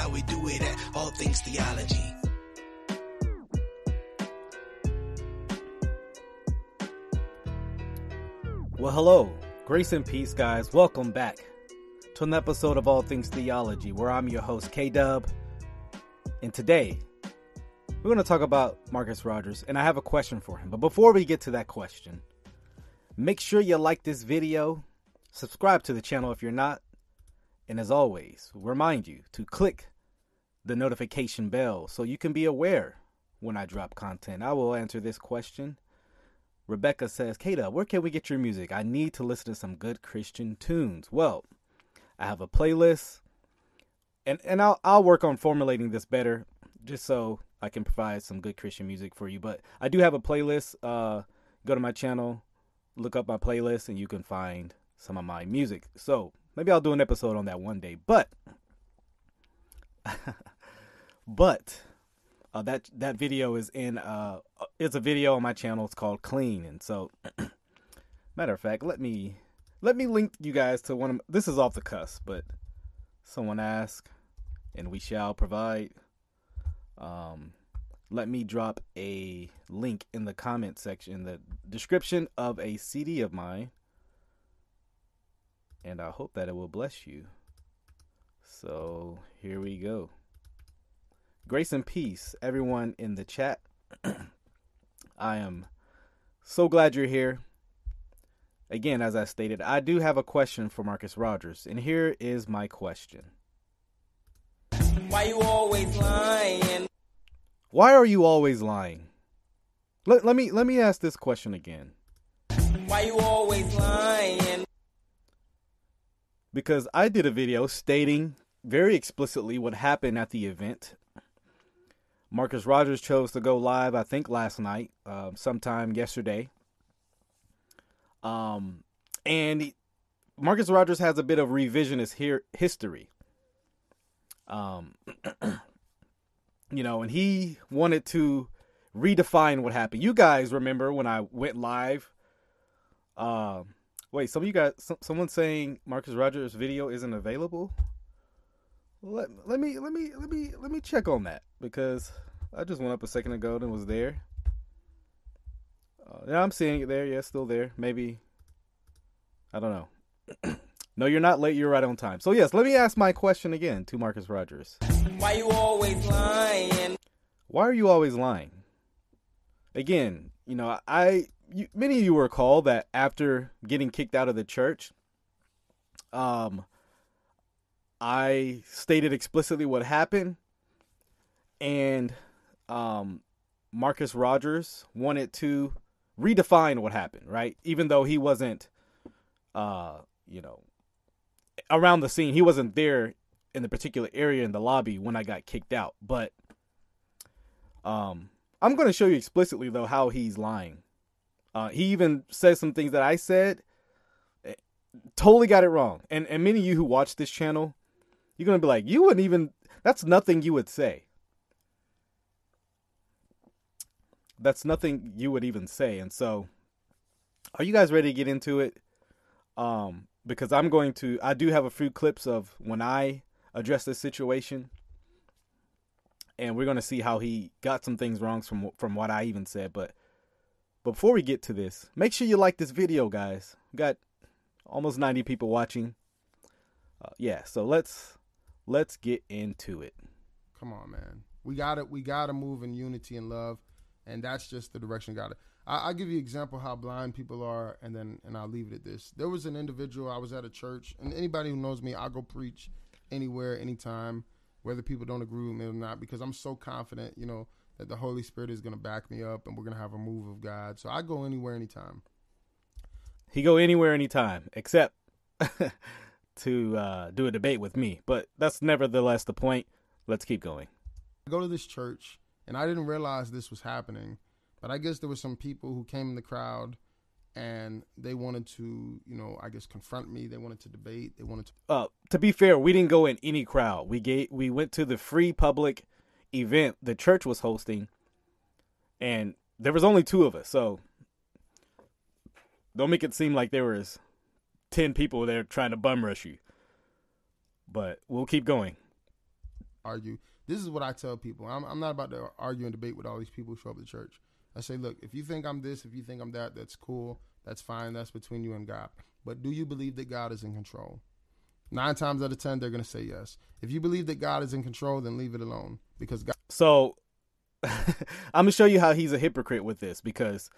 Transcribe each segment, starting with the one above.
how we do it at All Things Theology. Well, hello. Grace and peace, guys. Welcome back to an episode of All Things Theology, where I'm your host, K Dub. And today, we're going to talk about Marcus Rogers, and I have a question for him. But before we get to that question, make sure you like this video, subscribe to the channel if you're not, and as always, remind you to click the notification bell so you can be aware when I drop content. I will answer this question Rebecca says, Kata, where can we get your music? I need to listen to some good Christian tunes. Well, I have a playlist, and and I'll I'll work on formulating this better, just so I can provide some good Christian music for you. But I do have a playlist. Uh, go to my channel, look up my playlist, and you can find some of my music. So maybe I'll do an episode on that one day. But but uh, that that video is in uh it's a video on my channel. It's called Clean, and so matter of fact, let me let me link you guys to one of this is off the cusp, but someone asked, and we shall provide. Um, let me drop a link in the comment section, the description of a CD of mine, and I hope that it will bless you. So here we go. Grace and peace, everyone in the chat. I am so glad you're here. Again, as I stated, I do have a question for Marcus Rogers, and here is my question. Why you always lying? Why are you always lying? Let, let me let me ask this question again. Why you Because I did a video stating very explicitly what happened at the event Marcus Rogers chose to go live, I think, last night, uh, sometime yesterday. Um, and Marcus Rogers has a bit of revisionist here history. Um, you know, and he wanted to redefine what happened. You guys remember when I went live? Uh, wait, some of you guys, some, someone saying Marcus Rogers' video isn't available. Let let me let me let me let me check on that because I just went up a second ago and was there. Uh, yeah, I'm seeing it there. Yeah, still there. Maybe I don't know. no, you're not late. You're right on time. So yes, let me ask my question again to Marcus Rogers. Why you always lying? Why are you always lying? Again, you know, I you, many of you recall that after getting kicked out of the church, um, I stated explicitly what happened, and um, Marcus Rogers wanted to redefine what happened, right? Even though he wasn't, uh, you know, around the scene, he wasn't there in the particular area in the lobby when I got kicked out. But um, I'm going to show you explicitly though how he's lying. Uh, he even said some things that I said, eh, totally got it wrong. And and many of you who watch this channel, you're gonna be like, you wouldn't even. That's nothing you would say. That's nothing you would even say. And so, are you guys ready to get into it? Um, because I'm going to. I do have a few clips of when I address this situation, and we're gonna see how he got some things wrong from from what I even said. But before we get to this, make sure you like this video, guys. We got almost 90 people watching. Uh, yeah, so let's let's get into it. Come on, man. We got it. We got to move in unity and love, and that's just the direction. Got it. I'll give you an example how blind people are, and then and I'll leave it at this. There was an individual. I was at a church, and anybody who knows me, I'll go preach anywhere, anytime, whether people don't agree with me or not, because I'm so confident, you know, that the Holy Spirit is going to back me up, and we're going to have a move of God. So I go anywhere, anytime. He go anywhere, anytime, except to uh, do a debate with me. But that's nevertheless the point. Let's keep going. I go to this church, and I didn't realize this was happening, but I guess there were some people who came in the crowd, and they wanted to, you know, I guess confront me. They wanted to debate. They wanted to. Uh, to be fair, we didn't go in any crowd. We gave, we went to the free public event the church was hosting, and there was only two of us. So don't make it seem like there was ten people there trying to bum rush you. But we'll keep going. argue. This is what I tell people. I'm, I'm not about to argue and debate with all these people who show up to church. I say, look, if you think I'm this, if you think I'm that, that's cool. That's fine. That's between you and God. But do you believe that God is in control? Nine times out of ten, they're going to say yes. If you believe that God is in control, then leave it alone because God. So I'm gonna show you how he's a hypocrite with this because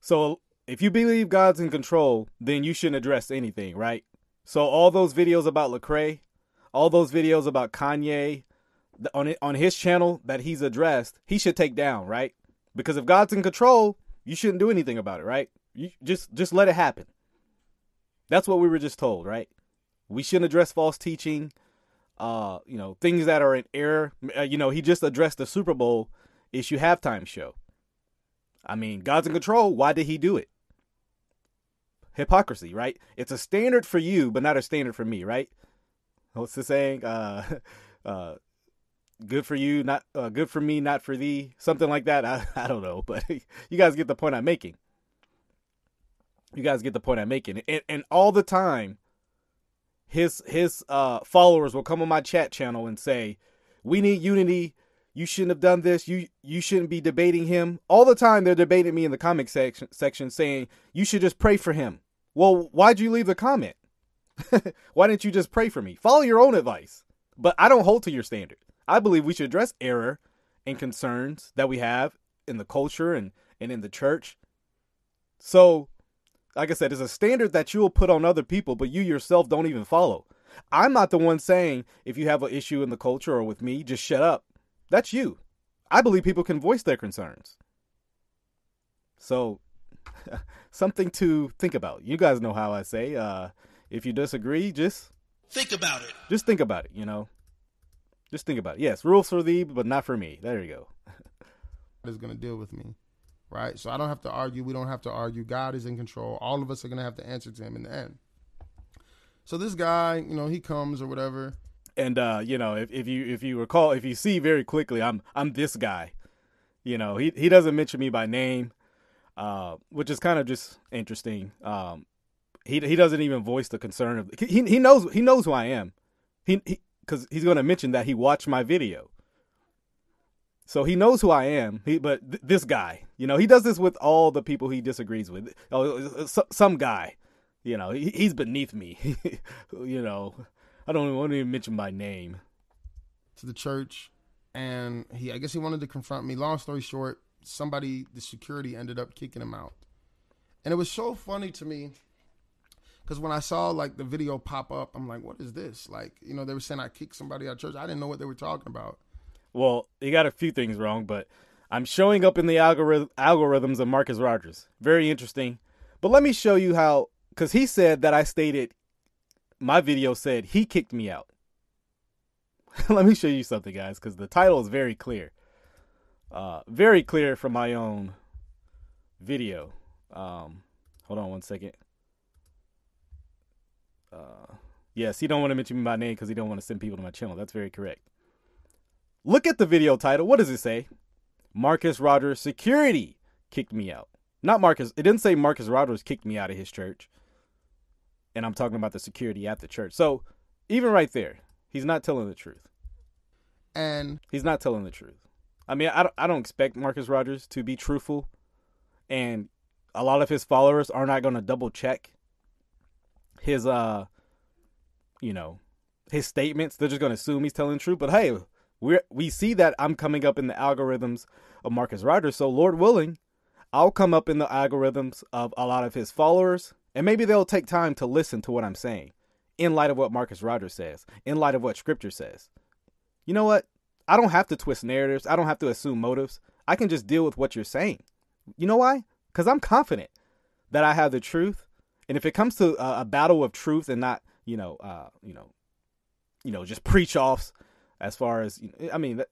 so if you believe God's in control, then you shouldn't address anything, right? So all those videos about Lecrae, all those videos about Kanye on on his channel that he's addressed, he should take down, right? Because if God's in control, you shouldn't do anything about it, right? You just just let it happen. That's what we were just told, right? We shouldn't address false teaching, uh, you know, things that are in error. Uh, you know, he just addressed the Super Bowl issue halftime show. I mean, God's in control. Why did he do it? Hypocrisy, right? It's a standard for you, but not a standard for me, right? What's the saying? Uh, uh, good for you, not uh, good for me, not for thee. Something like that. I, I don't know, but you guys get the point I'm making. You guys get the point I'm making. And, and all the time, his his uh, followers will come on my chat channel and say, "We need unity. You shouldn't have done this. You you shouldn't be debating him." All the time they're debating me in the comment section section saying, "You should just pray for him." Well, why'd you leave the comment? Why didn't you just pray for me? Follow your own advice. But I don't hold to your standard. I believe we should address error and concerns that we have in the culture and, and in the church. So like I said, it's a standard that you will put on other people, but you yourself don't even follow. I'm not the one saying if you have an issue in the culture or with me, just shut up. That's you. I believe people can voice their concerns. So, something to think about. You guys know how I say. Uh, if you disagree, just think about it. Just think about it. You know, just think about it. Yes, rules for thee, but not for me. There you go. is going to deal with me right? So I don't have to argue. We don't have to argue. God is in control. All of us are going to have to answer to him in the end. So this guy, you know, he comes or whatever. And uh, you know, if, if you if you recall, if you see very quickly, I'm I'm this guy. You know, he he doesn't mention me by name, uh, which is kind of just interesting. Um, he he doesn't even voice the concern of he he knows he knows who I am. He because he, he's going to mention that he watched my video. So he knows who I am. He, but th- this guy, you know, he does this with all the people he disagrees with. Oh, uh, uh, some guy, you know, he, he's beneath me. you know, I don't want to even mention my name. To the church, and he, I guess he wanted to confront me. Long story short, somebody, the security ended up kicking him out, and it was so funny to me because when I saw like the video pop up, I'm like, what is this? Like, you know, they were saying I kicked somebody out of church. I didn't know what they were talking about. Well, he got a few things wrong, but I'm showing up in the algorithm, algorithms of Marcus Rogers. Very interesting. But let me show you how, because he said that I stated, my video said he kicked me out. let me show you something, guys, because the title is very clear. Uh, very clear from my own video. Um, hold on one second. Uh, yes, he don't want to mention me by name because he don't want to send people to my channel. That's very correct. Look at the video title. What does it say? Marcus Rogers security kicked me out. Not Marcus. It didn't say Marcus Rogers kicked me out of his church. And I'm talking about the security at the church. So even right there, he's not telling the truth. And he's not telling the truth. I mean, I don't, I don't expect Marcus Rogers to be truthful. And a lot of his followers are not going to double check his, uh, you know, his statements. They're just going to assume he's telling the truth. But hey, we we see that I'm coming up in the algorithms of Marcus Rogers. So Lord willing, I'll come up in the algorithms of a lot of his followers, and maybe they'll take time to listen to what I'm saying, in light of what Marcus Rogers says, in light of what Scripture says. You know what? I don't have to twist narratives. I don't have to assume motives. I can just deal with what you're saying. You know why? Because I'm confident that I have the truth, and if it comes to a, a battle of truth and not, you know, uh, you know, you know, just preach offs as far as I mean,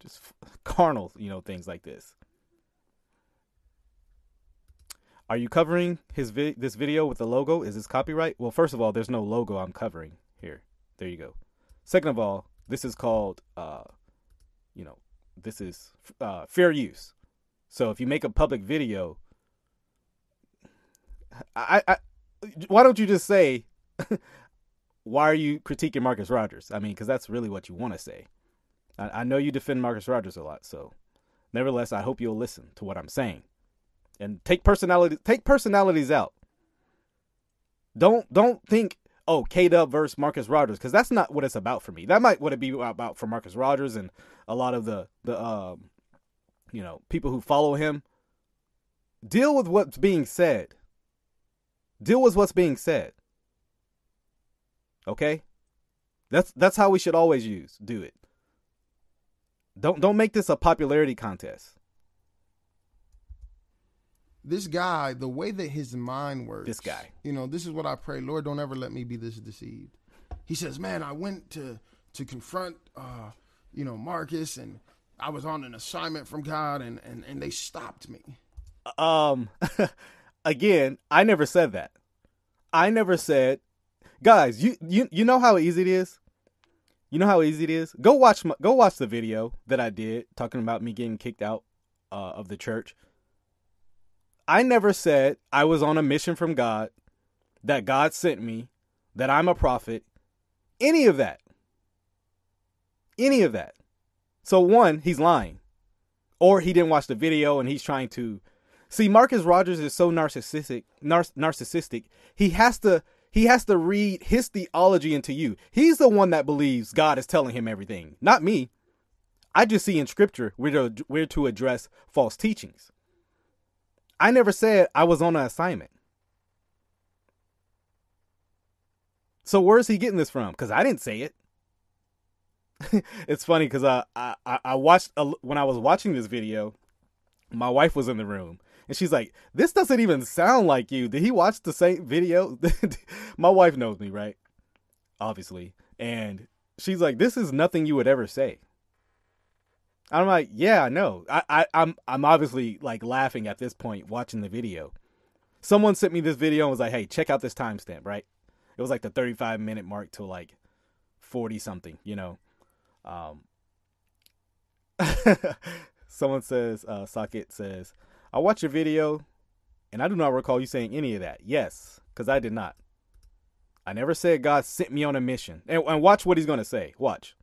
just carnal, you know, things like this. Are you covering his vi- this video with the logo? Is this copyright? Well, first of all, there's no logo I'm covering here. There you go. Second of all, this is called, uh, you know, this is uh, fair use. So if you make a public video, I, I why don't you just say why are you critiquing Marcus Rogers? I mean, because that's really what you want to say. I, I know you defend Marcus Rogers a lot, so nevertheless, I hope you'll listen to what I'm saying and take personality take personalities out. Don't don't think oh K Dub versus Marcus Rogers because that's not what it's about for me. That might what it be about for Marcus Rogers and a lot of the the um you know people who follow him. Deal with what's being said. Deal with what's being said. Okay? That's that's how we should always use do it. Don't don't make this a popularity contest. This guy, the way that his mind works. This guy. You know, this is what I pray. Lord, don't ever let me be this deceived. He says, "Man, I went to to confront uh, you know, Marcus and I was on an assignment from God and and and they stopped me." Um again, I never said that. I never said guys, you you you know how easy it is? You know how easy it is? Go watch my, go watch the video that I did talking about me getting kicked out uh, of the church. I never said I was on a mission from God, that God sent me, that I'm a prophet, any of that. Any of that. So one, he's lying. Or he didn't watch the video and he's trying to See, Marcus Rogers is so narcissistic, nar- narcissistic. He has to he has to read his theology into you. He's the one that believes God is telling him everything, not me. I just see in scripture we're to, we're to address false teachings. I never said I was on an assignment. So where's he getting this from? Because I didn't say it. it's funny because I, I I watched a, when I was watching this video, my wife was in the room and she's like, "This doesn't even sound like you." Did he watch the same video? my wife knows me, right? Obviously, and she's like, "This is nothing you would ever say." I'm like, "Yeah, I know. I, I I'm I'm obviously like laughing at this point watching the video." Someone sent me this video and was like, "Hey, check out this timestamp." Right? It was like the 35 minute mark to like 40 something, you know. Um, someone says, uh, Socket says, I watched your video and I do not recall you saying any of that. Yes, because I did not. I never said God sent me on a mission. And, and watch what he's going to say. Watch.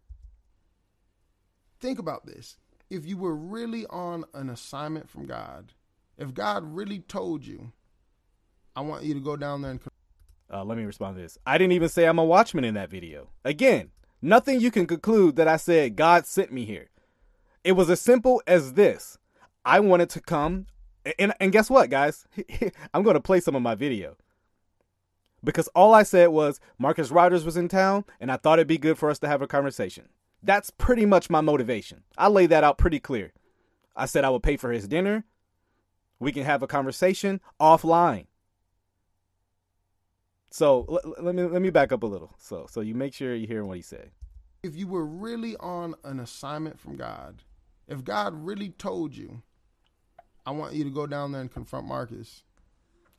Think about this. If you were really on an assignment from God, if God really told you, I want you to go down there and. Uh, let me respond to this. I didn't even say I'm a watchman in that video. Again, nothing you can conclude that I said God sent me here. It was as simple as this. I wanted to come, and, and guess what, guys? I'm going to play some of my video. Because all I said was Marcus Rogers was in town, and I thought it'd be good for us to have a conversation. That's pretty much my motivation. I laid that out pretty clear. I said I would pay for his dinner. We can have a conversation offline. So let, let me let me back up a little. So so you make sure you hear what he said. If you were really on an assignment from God, if God really told you, I want you to go down there and confront Marcus,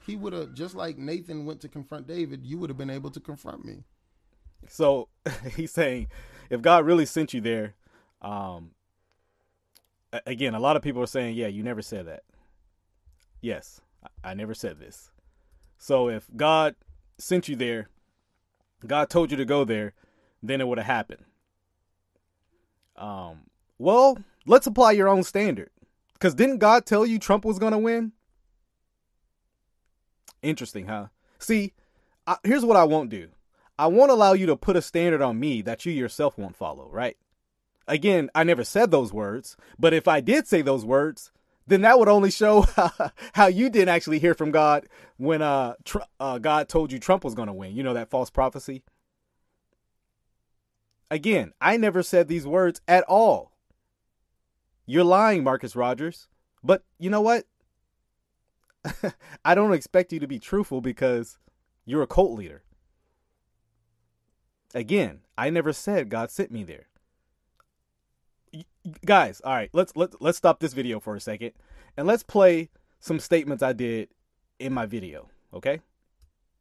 he would have just like Nathan went to confront David, you would have been able to confront me. So he's saying, if God really sent you there, um, again, a lot of people are saying, yeah, you never said that. Yes, I never said this. So if God sent you there, God told you to go there, then it would have happened. Um, well, let's apply your own standard. Because didn't God tell you Trump was going to win? Interesting, huh? See, I, here's what I won't do I won't allow you to put a standard on me that you yourself won't follow, right? Again, I never said those words, but if I did say those words, then that would only show how you didn't actually hear from God when uh, tr- uh, God told you Trump was going to win. You know that false prophecy? Again, I never said these words at all. You're lying, Marcus Rogers. But you know what? I don't expect you to be truthful because you're a cult leader. Again, I never said God sent me there guys, all right, let's let's let's stop this video for a second and let's play some statements I did in my video, okay?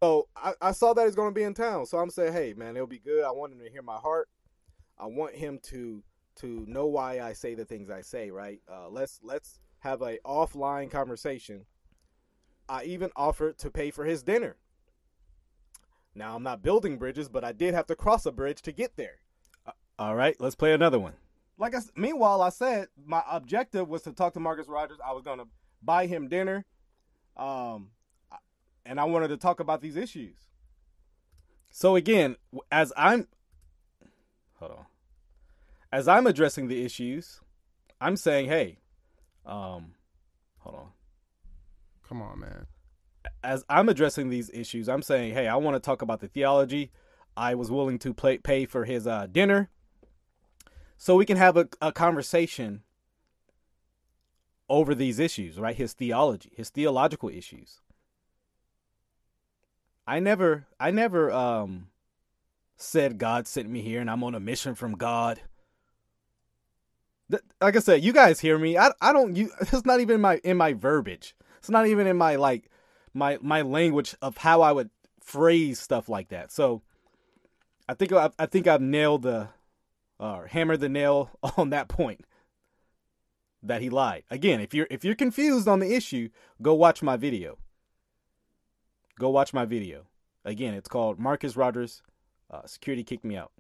So I, I saw that he's gonna be in town, so I'm saying, hey man, it'll be good. I want him to hear my heart. I want him to to know why I say the things I say, right? Uh, let's let's have a offline conversation. I even offered to pay for his dinner. Now I'm not building bridges, but I did have to cross a bridge to get there. Uh, all right, let's play another one. like I meanwhile I said my objective was to talk to Marcus Rogers. I was gonna buy him dinner, um, and I wanted to talk about these issues. So again, as I'm, as I'm addressing the issues, I'm saying, hey, um, hold on. Come on, man. as I'm addressing these issues, I'm saying, hey, I want to talk about the theology. I was willing to play, pay for his uh, dinner so we can have a, a conversation over these issues, right? His theology, his theological issues. I never, I never um, said God sent me here and I'm on a mission from God. Th- Like I said, you guys hear me. I, I don't. You. It's not even in my in my verbiage. It's not even in my like my my language of how I would phrase stuff like that. So I think I, I think I've nailed the or hammered the nail on that point that he lied. Again, if you're if you're confused on the issue, go watch my video. Go watch my video. Again, it's called Marcus Rogers uh, Security Kicked Me Out.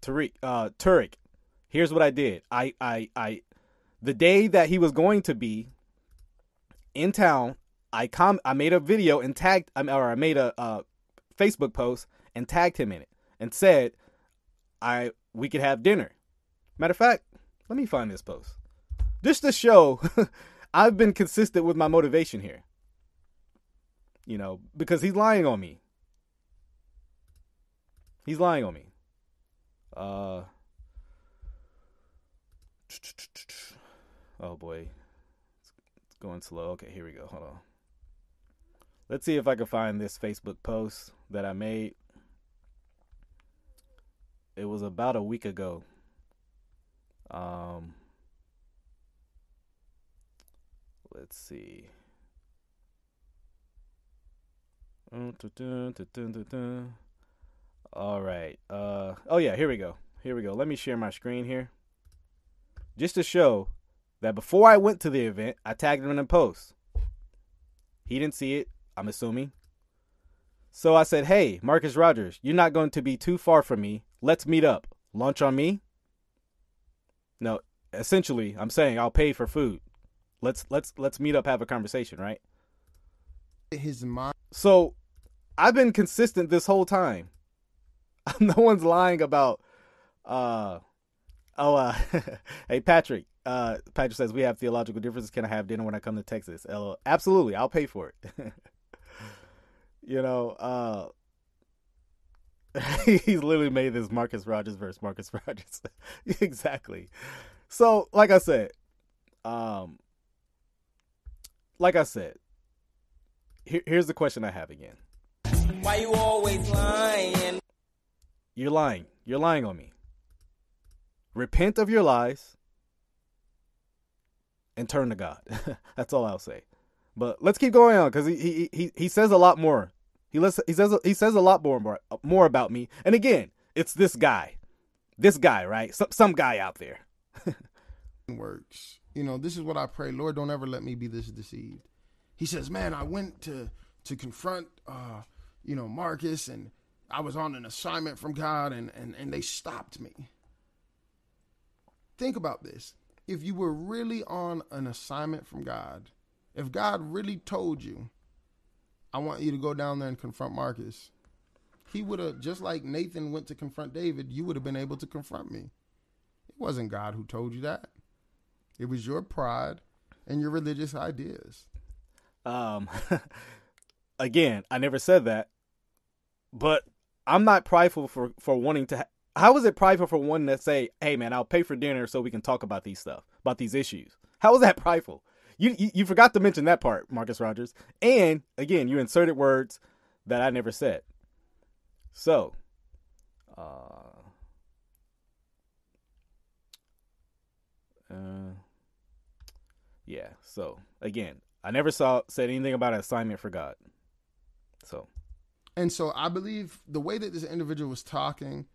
Tariq, uh, Turek, here's what I did. I, I, I, the day that he was going to be in town, I com I made a video and tagged or I made a Facebook post and tagged him in it and said I we could have dinner. Matter of fact, let me find this post. Just to show I've been consistent with my motivation here. You know, because he's lying on me. He's lying on me. Uh Oh boy. It's going slow. Okay, here we go. Hold on. Let's see if I can find this Facebook post that I made. It was about a week ago. Um Let's see. All right. Uh oh yeah, here we go. Here we go. Let me share my screen here. Just to show that before I went to the event, I tagged him in a post. He didn't see it, I'm assuming. So I said, "Hey, Marcus Rogers, you're not going to be too far from me. Let's meet up. Lunch on me?" No, essentially, I'm saying I'll pay for food. Let's let's let's meet up, have a conversation, right? His mind. So I've been consistent this whole time. no one's lying about uh oh uh hey Patrick. Uh Patrick says we have theological differences. Can I have dinner when I come to Texas? Absolutely, I'll pay for it. you know, uh he's literally made this Marcus Rogers versus Marcus Rogers. exactly. So, like I said, um like I said, here, here's the question I have again. Why you always lying? You're lying. You're lying on me. Repent of your lies and turn to God. That's all I'll say. But let's keep going on because he, he he he says a lot more. He lets, he says he says a lot more more, about me. And again, it's this guy, this guy, right? Some some guy out there. works. You know, this is what I pray. Lord, don't ever let me be this deceived. He says, "Man, I went to to confront, uh, you know, Marcus, and I was on an assignment from God, and and and they stopped me." Think about this: if you were really on an assignment from God, if God really told you, "I want you to go down there and confront Marcus," he would have just like Nathan went to confront David. You would have been able to confront me. It wasn't God who told you that. It was your pride and your religious ideas. Um, again, I never said that, but I'm not prideful for for wanting to. Ha- How is it prideful for one to say, "Hey, man, I'll pay for dinner so we can talk about these stuff, about these issues"? How is that prideful? You you, you forgot to mention that part, Marcus Rogers, and again, you inserted words that I never said. So, uh, uh, yeah. So again, I never saw said anything about an assignment for God. So And so I believe the way that this individual was talking,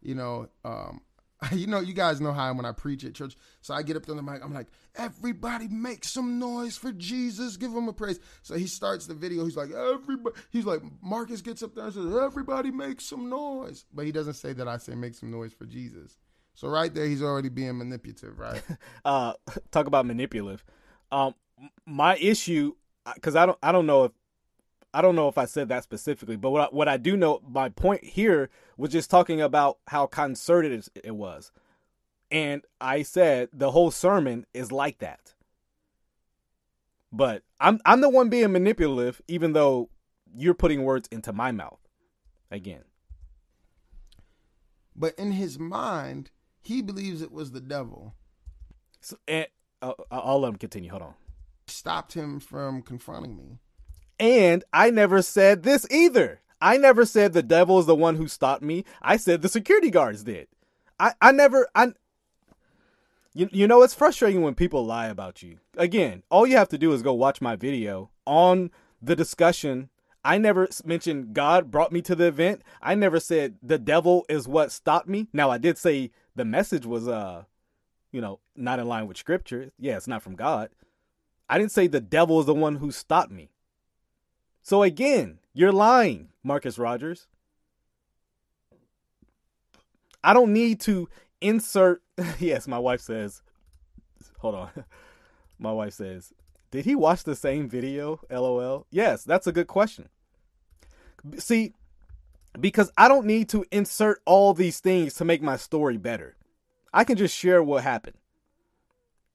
you know, um, you know, you guys know how when I preach at church. So I get up on the mic. I'm like, everybody make some noise for Jesus. Give him a praise. So he starts the video. He's like, everybody. He's like, Marcus gets up there and says, everybody make some noise. But he doesn't say that I say make some noise for Jesus. So right there, he's already being manipulative, right? uh, talk about manipulative. Um, my issue, because I don't, I don't know if, I don't know if I said that specifically, but what I, what I do know, my point here was just talking about how concerted it was, and I said the whole sermon is like that. But I'm I'm the one being manipulative, even though you're putting words into my mouth. Again. But in his mind, he believes it was the devil. So, and, uh, I'll let him continue. Hold on. Stopped him from confronting me. And I never said this either. I never said the devil is the one who stopped me. I said the security guards did. I, I never I you, you know it's frustrating when people lie about you. Again, all you have to do is go watch my video on the discussion. I never mentioned God brought me to the event. I never said the devil is what stopped me. Now I did say the message was uh you know, not in line with scripture. Yeah, it's not from God. I didn't say the devil is the one who stopped me. So again, you're lying, Marcus Rogers. I don't need to insert. yes, my wife says. Hold on. My wife says, Did he watch the same video? LOL. Yes, that's a good question. See, because I don't need to insert all these things to make my story better. I can just share what happened.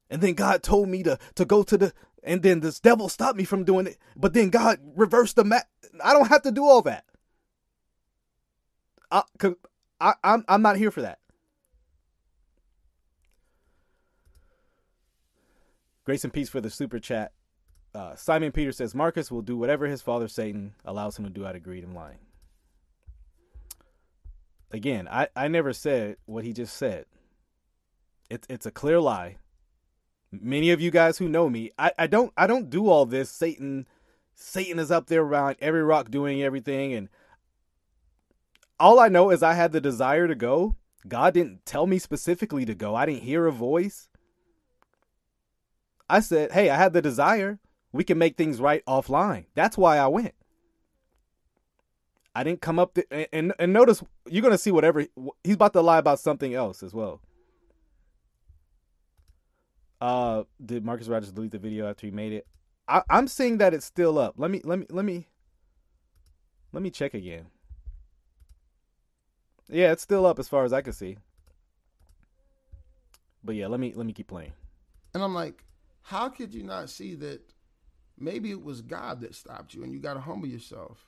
And then God told me to to go to the and then this devil stopped me from doing it, but then God reversed the mat. I don't have to do all that. I, I, I'm I'm not here for that. Grace and peace for the super chat. Uh, Simon Peter says Marcus will do whatever his father Satan allows him to do out of greed and lying. Again, I, I never said what he just said. It's it's a clear lie. Many of you guys who know me, I, I don't I don't do all this. Satan Satan is up there around every rock doing everything and all I know is I had the desire to go. God didn't tell me specifically to go. I didn't hear a voice. I said, "Hey, I had the desire. We can make things right offline." That's why I went. I didn't come up and, and, and notice you're gonna see whatever he's about to lie about something else as well. Uh, did Marcus Rogers delete the video after he made it? I, I'm seeing that it's still up. Let me let me let me let me check again. Yeah, it's still up as far as I can see. But yeah, let me let me keep playing. And I'm like, how could you not see that maybe it was God that stopped you and you got to humble yourself?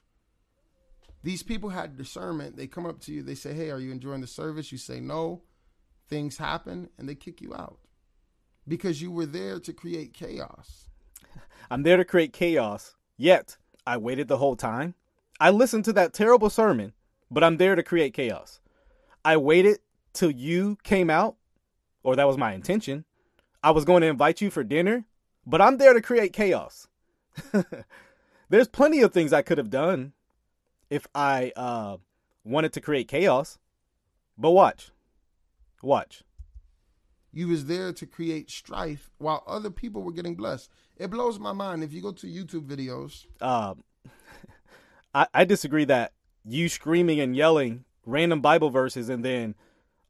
These people had discernment. They come up to you, they say, Hey, are you enjoying the service? You say no. Things happen and they kick you out because you were there to create chaos. I'm there to create chaos, yet I waited the whole time. I listened to that terrible sermon, but I'm there to create chaos. I waited till you came out, or that was my intention. I was going to invite you for dinner, but I'm there to create chaos. There's plenty of things I could have done if I uh, wanted to create chaos. But watch. Watch. You was there to create strife while other people were getting blessed. It blows my mind if you go to YouTube videos. Um, I, I disagree that you screaming and yelling random Bible verses and then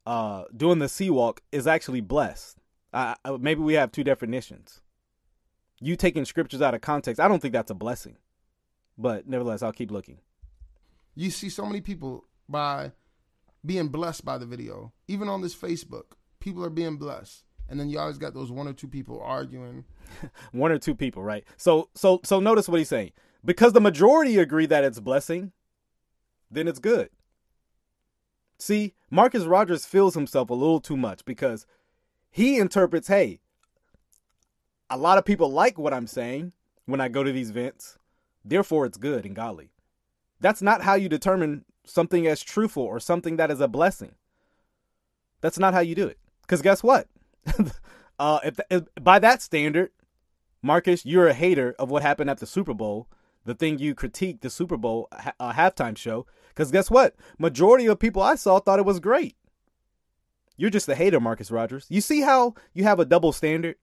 uh, doing the sea walk is actually blessed. I, I, maybe we have two definitions. You taking scriptures out of context, I don't think that's a blessing. But nevertheless, I'll keep looking. You see so many people by being blessed by the video, even on this Facebook people are being blessed. And then you always got those one or two people arguing. One or two people right? So so so notice what he's saying. Because the majority agree that it's blessing then it's good. See marcus rogers feels himself a little too much because he interprets hey a lot of people like what i'm saying when i go to these events. Therefore it's good and godly. That's not how you determine something as truthful or something that is a blessing. That's not how you do it because guess what? uh, if, if, by that standard, Marcus, you're a hater of what happened at the Super Bowl. The thing you critiqued the Super Bowl uh, halftime show. Because guess what? Majority of people I saw thought it was great. You're just a hater, Marcus Rogers. You see how you have a double standard?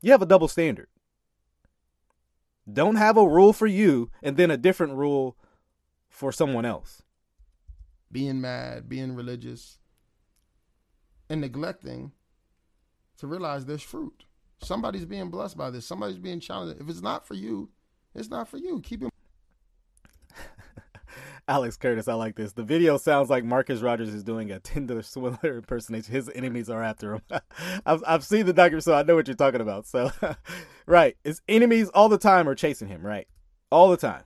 You have a double standard. Don't have a rule for you and then a different rule for someone else. Being mad, being religious, and neglecting to realize there's fruit. Somebody's being blessed by this. Somebody's being challenged. If it's not for you, it's not for you. Keep it. Alex Curtis, I like this. The video sounds like Marcus Rogers is doing a Tinder swindler impersonation. His enemies are after him. I've I've seen the documentary, so I know what you're talking about. So, right, his enemies all the time are chasing him. Right, all the time.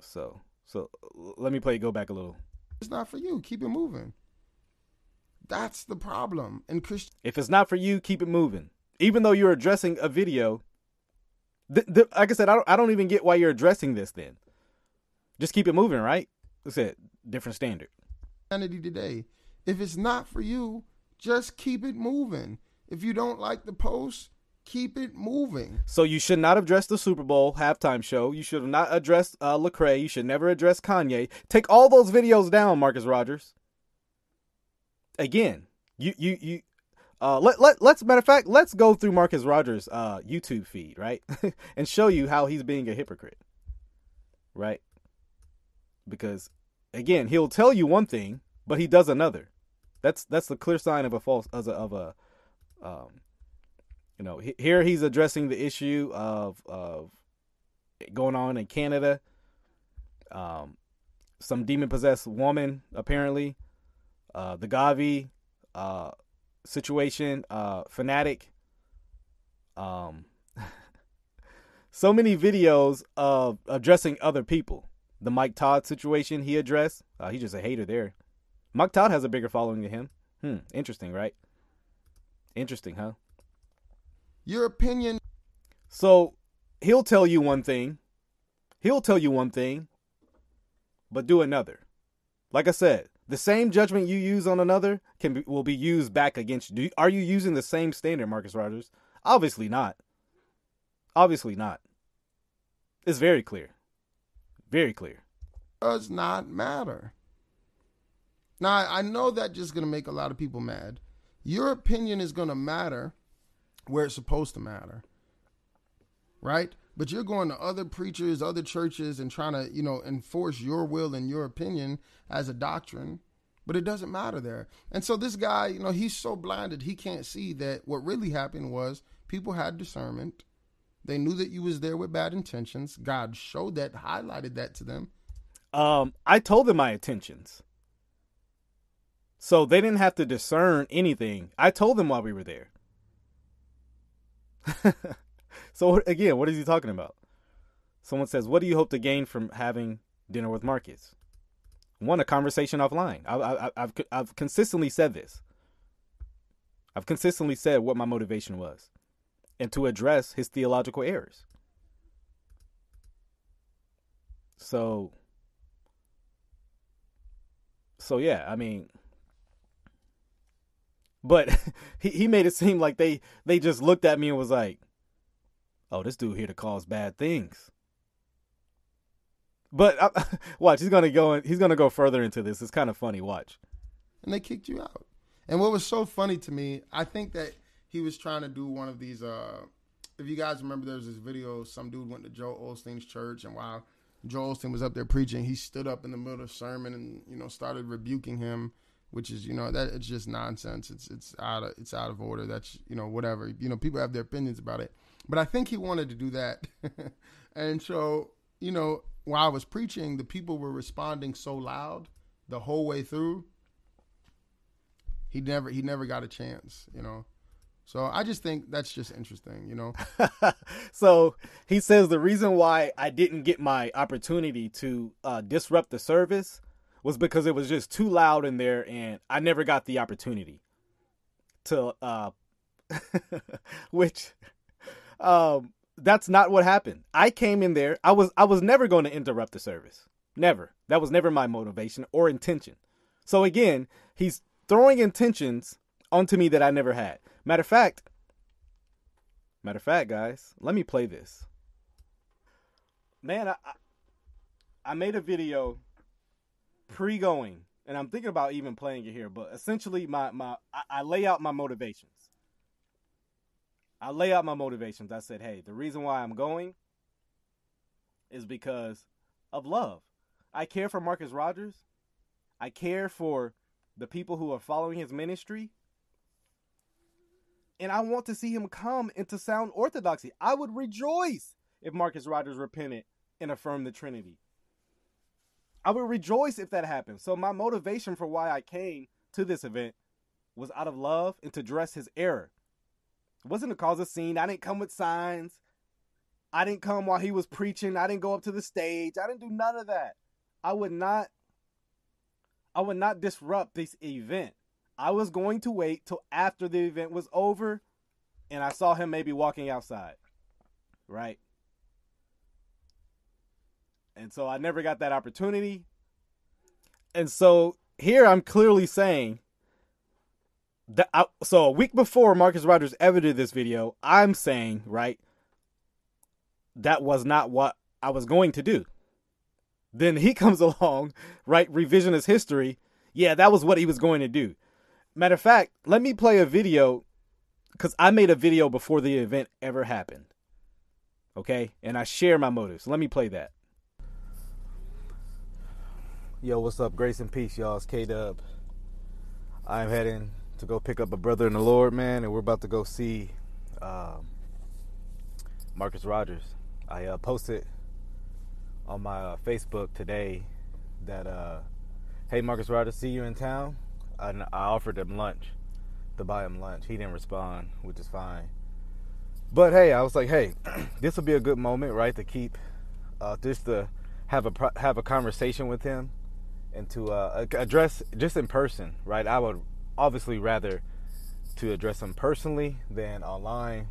So so let me play. Go back a little. It's not for you. Keep it moving. That's the problem. And Christian. If it's not for you, keep it moving. Even though you're addressing a video. Th- th- like I said, I don't. I don't even get why you're addressing this. Then, just keep it moving, right? That's it. Different standard. Humanity today. If it's not for you, just keep it moving. If you don't like the post, keep it moving. So you should not address the Super Bowl halftime show. You should have not addressed uh, Lecrae. You should never address Kanye. Take all those videos down, Marcus Rogers. Again, you you you. Uh, let let let's matter of fact, let's go through Marcus Rogers' uh, YouTube feed, right, and show you how he's being a hypocrite, right? Because again, he'll tell you one thing, but he does another. That's that's the clear sign of a false of a, of a um, you know, here he's addressing the issue of of going on in Canada. Um, some demon possessed woman apparently, uh, the Gavi uh, situation, uh, fanatic. Um, so many videos of addressing other people. The Mike Todd situation he addressed. Uh, he's just a hater there. Mike Todd has a bigger following than him. Hmm, interesting, right? Interesting, huh? Your opinion. So he'll tell you one thing, he'll tell you one thing, but do another. Like I said, the same judgment you use on another can be, will be used back against you. Are you using the same standard, Marcus Rogers? Obviously not. Obviously not. It's very clear. Very clear. Does not matter. Now, I know that just going to make a lot of people mad. Your opinion is going to matter where it's supposed to matter. Right? But you're going to other preachers, other churches, and trying to, you know, enforce your will and your opinion as a doctrine. But it doesn't matter there. And so this guy, you know, he's so blinded he can't see that what really happened was people had discernment. They knew that you was there with bad intentions. God showed that, highlighted that to them. Um, I told them my intentions. So they didn't have to discern anything. I told them while we were there. so again, what is he talking about? Someone says, "What do you hope to gain from having dinner with Marcus?" One, a conversation offline. I, have I've consistently said this. I've consistently said what my motivation was, and to address his theological errors. So, so yeah, I mean, but he, he made it seem like they they just looked at me and was like, "Oh, this dude here to cause bad things." But uh, watch, he's gonna go. He's gonna go further into this. It's kind of funny. Watch. And they kicked you out. And what was so funny to me, I think that he was trying to do one of these. Uh, if you guys remember, there was this video. Some dude went to Joel Osteen's church, and while Joel Osteen was up there preaching, he stood up in the middle of sermon and you know started rebuking him which is you know that it's just nonsense. It's it's out of it's out of order. That's you know whatever. You know people have their opinions about it, but I think he wanted to do that, and so you know while I was preaching, the people were responding so loud the whole way through. He never he never got a chance, you know. So I just think that's just interesting, you know. so he says the reason why I didn't get my opportunity to uh, disrupt the service was because it was just too loud in there and I never got the opportunity to uh which um that's not what happened. I came in there. I was I was never going to interrupt the service. Never. That was never my motivation or intention. So again, he's throwing intentions onto me that I never had. Matter of fact, matter of fact, guys, let me play this. Man, I I made a video pre-going and I'm thinking about even playing it here, but essentially my my I, I lay out my motivations. I lay out my motivations. I said, hey, the reason why I'm going is because of love. I care for Marcus Rogers. I care for the people who are following his ministry. And I want to see him come into sound orthodoxy. I would rejoice if Marcus Rogers repented and affirmed the Trinity. I would rejoice if that happened. So my motivation for why I came to this event was out of love and to address his error. It wasn't to cause a scene. I didn't come with signs. I didn't come while he was preaching. I didn't go up to the stage. I didn't do none of that. I would not I would not disrupt this event. I was going to wait till after the event was over and I saw him maybe walking outside. Right? And so I never got that opportunity. And so here I'm clearly saying that I, so a week before Marcus Rogers ever did this video, I'm saying, right, that was not what I was going to do. Then he comes along, right, revisionist history. Yeah, that was what he was going to do. Matter of fact, let me play a video because I made a video before the event ever happened. Okay? And I share my motives. Let me play that. Yo, what's up? Grace and peace, y'all. It's K Dub. I'm heading to go pick up a brother in the Lord, man, and we're about to go see um, Marcus Rogers. I uh, posted on my uh, Facebook today that, uh, hey, Marcus Rogers, see you in town. And I offered him lunch to buy him lunch. He didn't respond, which is fine. But hey, I was like, hey, this will be a good moment, right, to keep uh, just to have a have a conversation with him and to uh, address just in person, right? I would obviously rather to address them personally than online.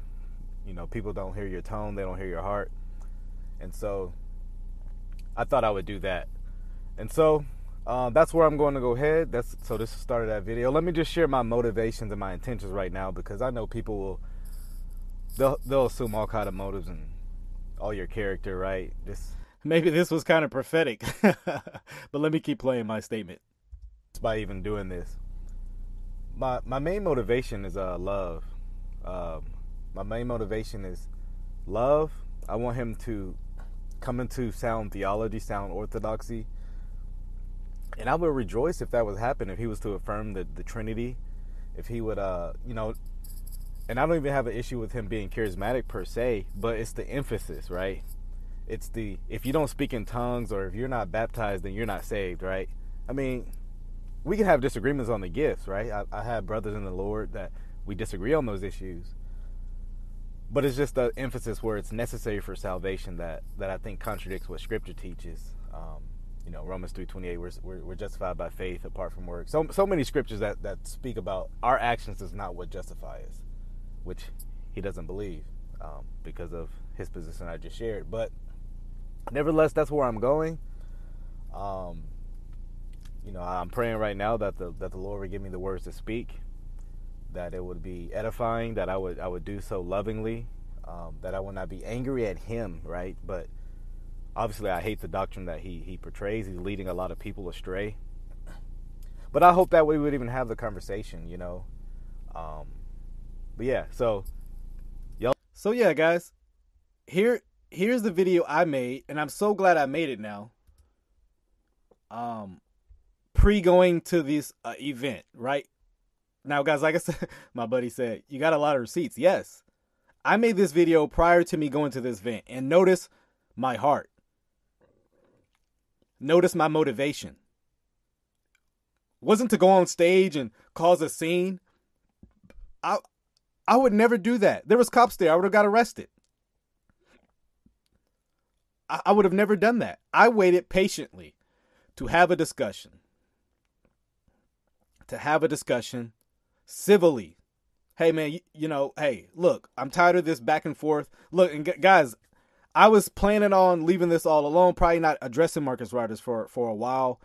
You know, people don't hear your tone, they don't hear your heart. And so I thought I would do that. And so uh, that's where I'm going to go ahead. That's so this started that video. Let me just share my motivations and my intentions right now because I know people will they'll they'll assume all kind of motives and all your character, right? Just maybe this was kind of prophetic, but let me keep playing my statement. By even doing this, my my main motivation is uh love. Um, my main motivation is love. I want him to come into sound theology, sound orthodoxy, and I would rejoice if that would happen. If he was to affirm the the Trinity, if he would, uh, you know, and I don't even have an issue with him being charismatic per se, but it's the emphasis, right? it's the if you don't speak in tongues or if you're not baptized, then you're not saved, right? I mean, we can have disagreements on the gifts, right? I, I have brothers in the Lord that we disagree on those issues, but it's just the emphasis where it's necessary for salvation that that I think contradicts what Scripture teaches. Um, you know, Romans three twenty eight. We're, we're we're justified by faith apart from works. So so many scriptures that that speak about our actions is not what justify us, which he doesn't believe um, because of his position I just shared. But nevertheless, that's where I'm going. Um, you know, I'm praying right now that the that the Lord would give me the words to speak, that it would be edifying, that I would I would do so lovingly, um, that I would not be angry at Him, right? But obviously, I hate the doctrine that he he portrays. He's leading a lot of people astray. But I hope that we would even have the conversation, you know. Um, but yeah, so y'all. So yeah, guys, here here's the video I made, and I'm so glad I made it now. Um, pre going to this uh, event, right? Now, guys, like I said, my buddy said, you got a lot of receipts. Yes. I made this video prior to me going to this event, and notice my heart. Notice my motivation. Wasn't to go on stage and cause a scene. I I would never do that. There was cops there. I would have got arrested. I, I would have never done that. I waited patiently to have a discussion. To have a discussion civilly. Hey man, you, you know, hey, look, I'm tired of this back and forth. Look, and guys, I was planning on leaving this all alone, probably not addressing Marcus Rogers for for a while,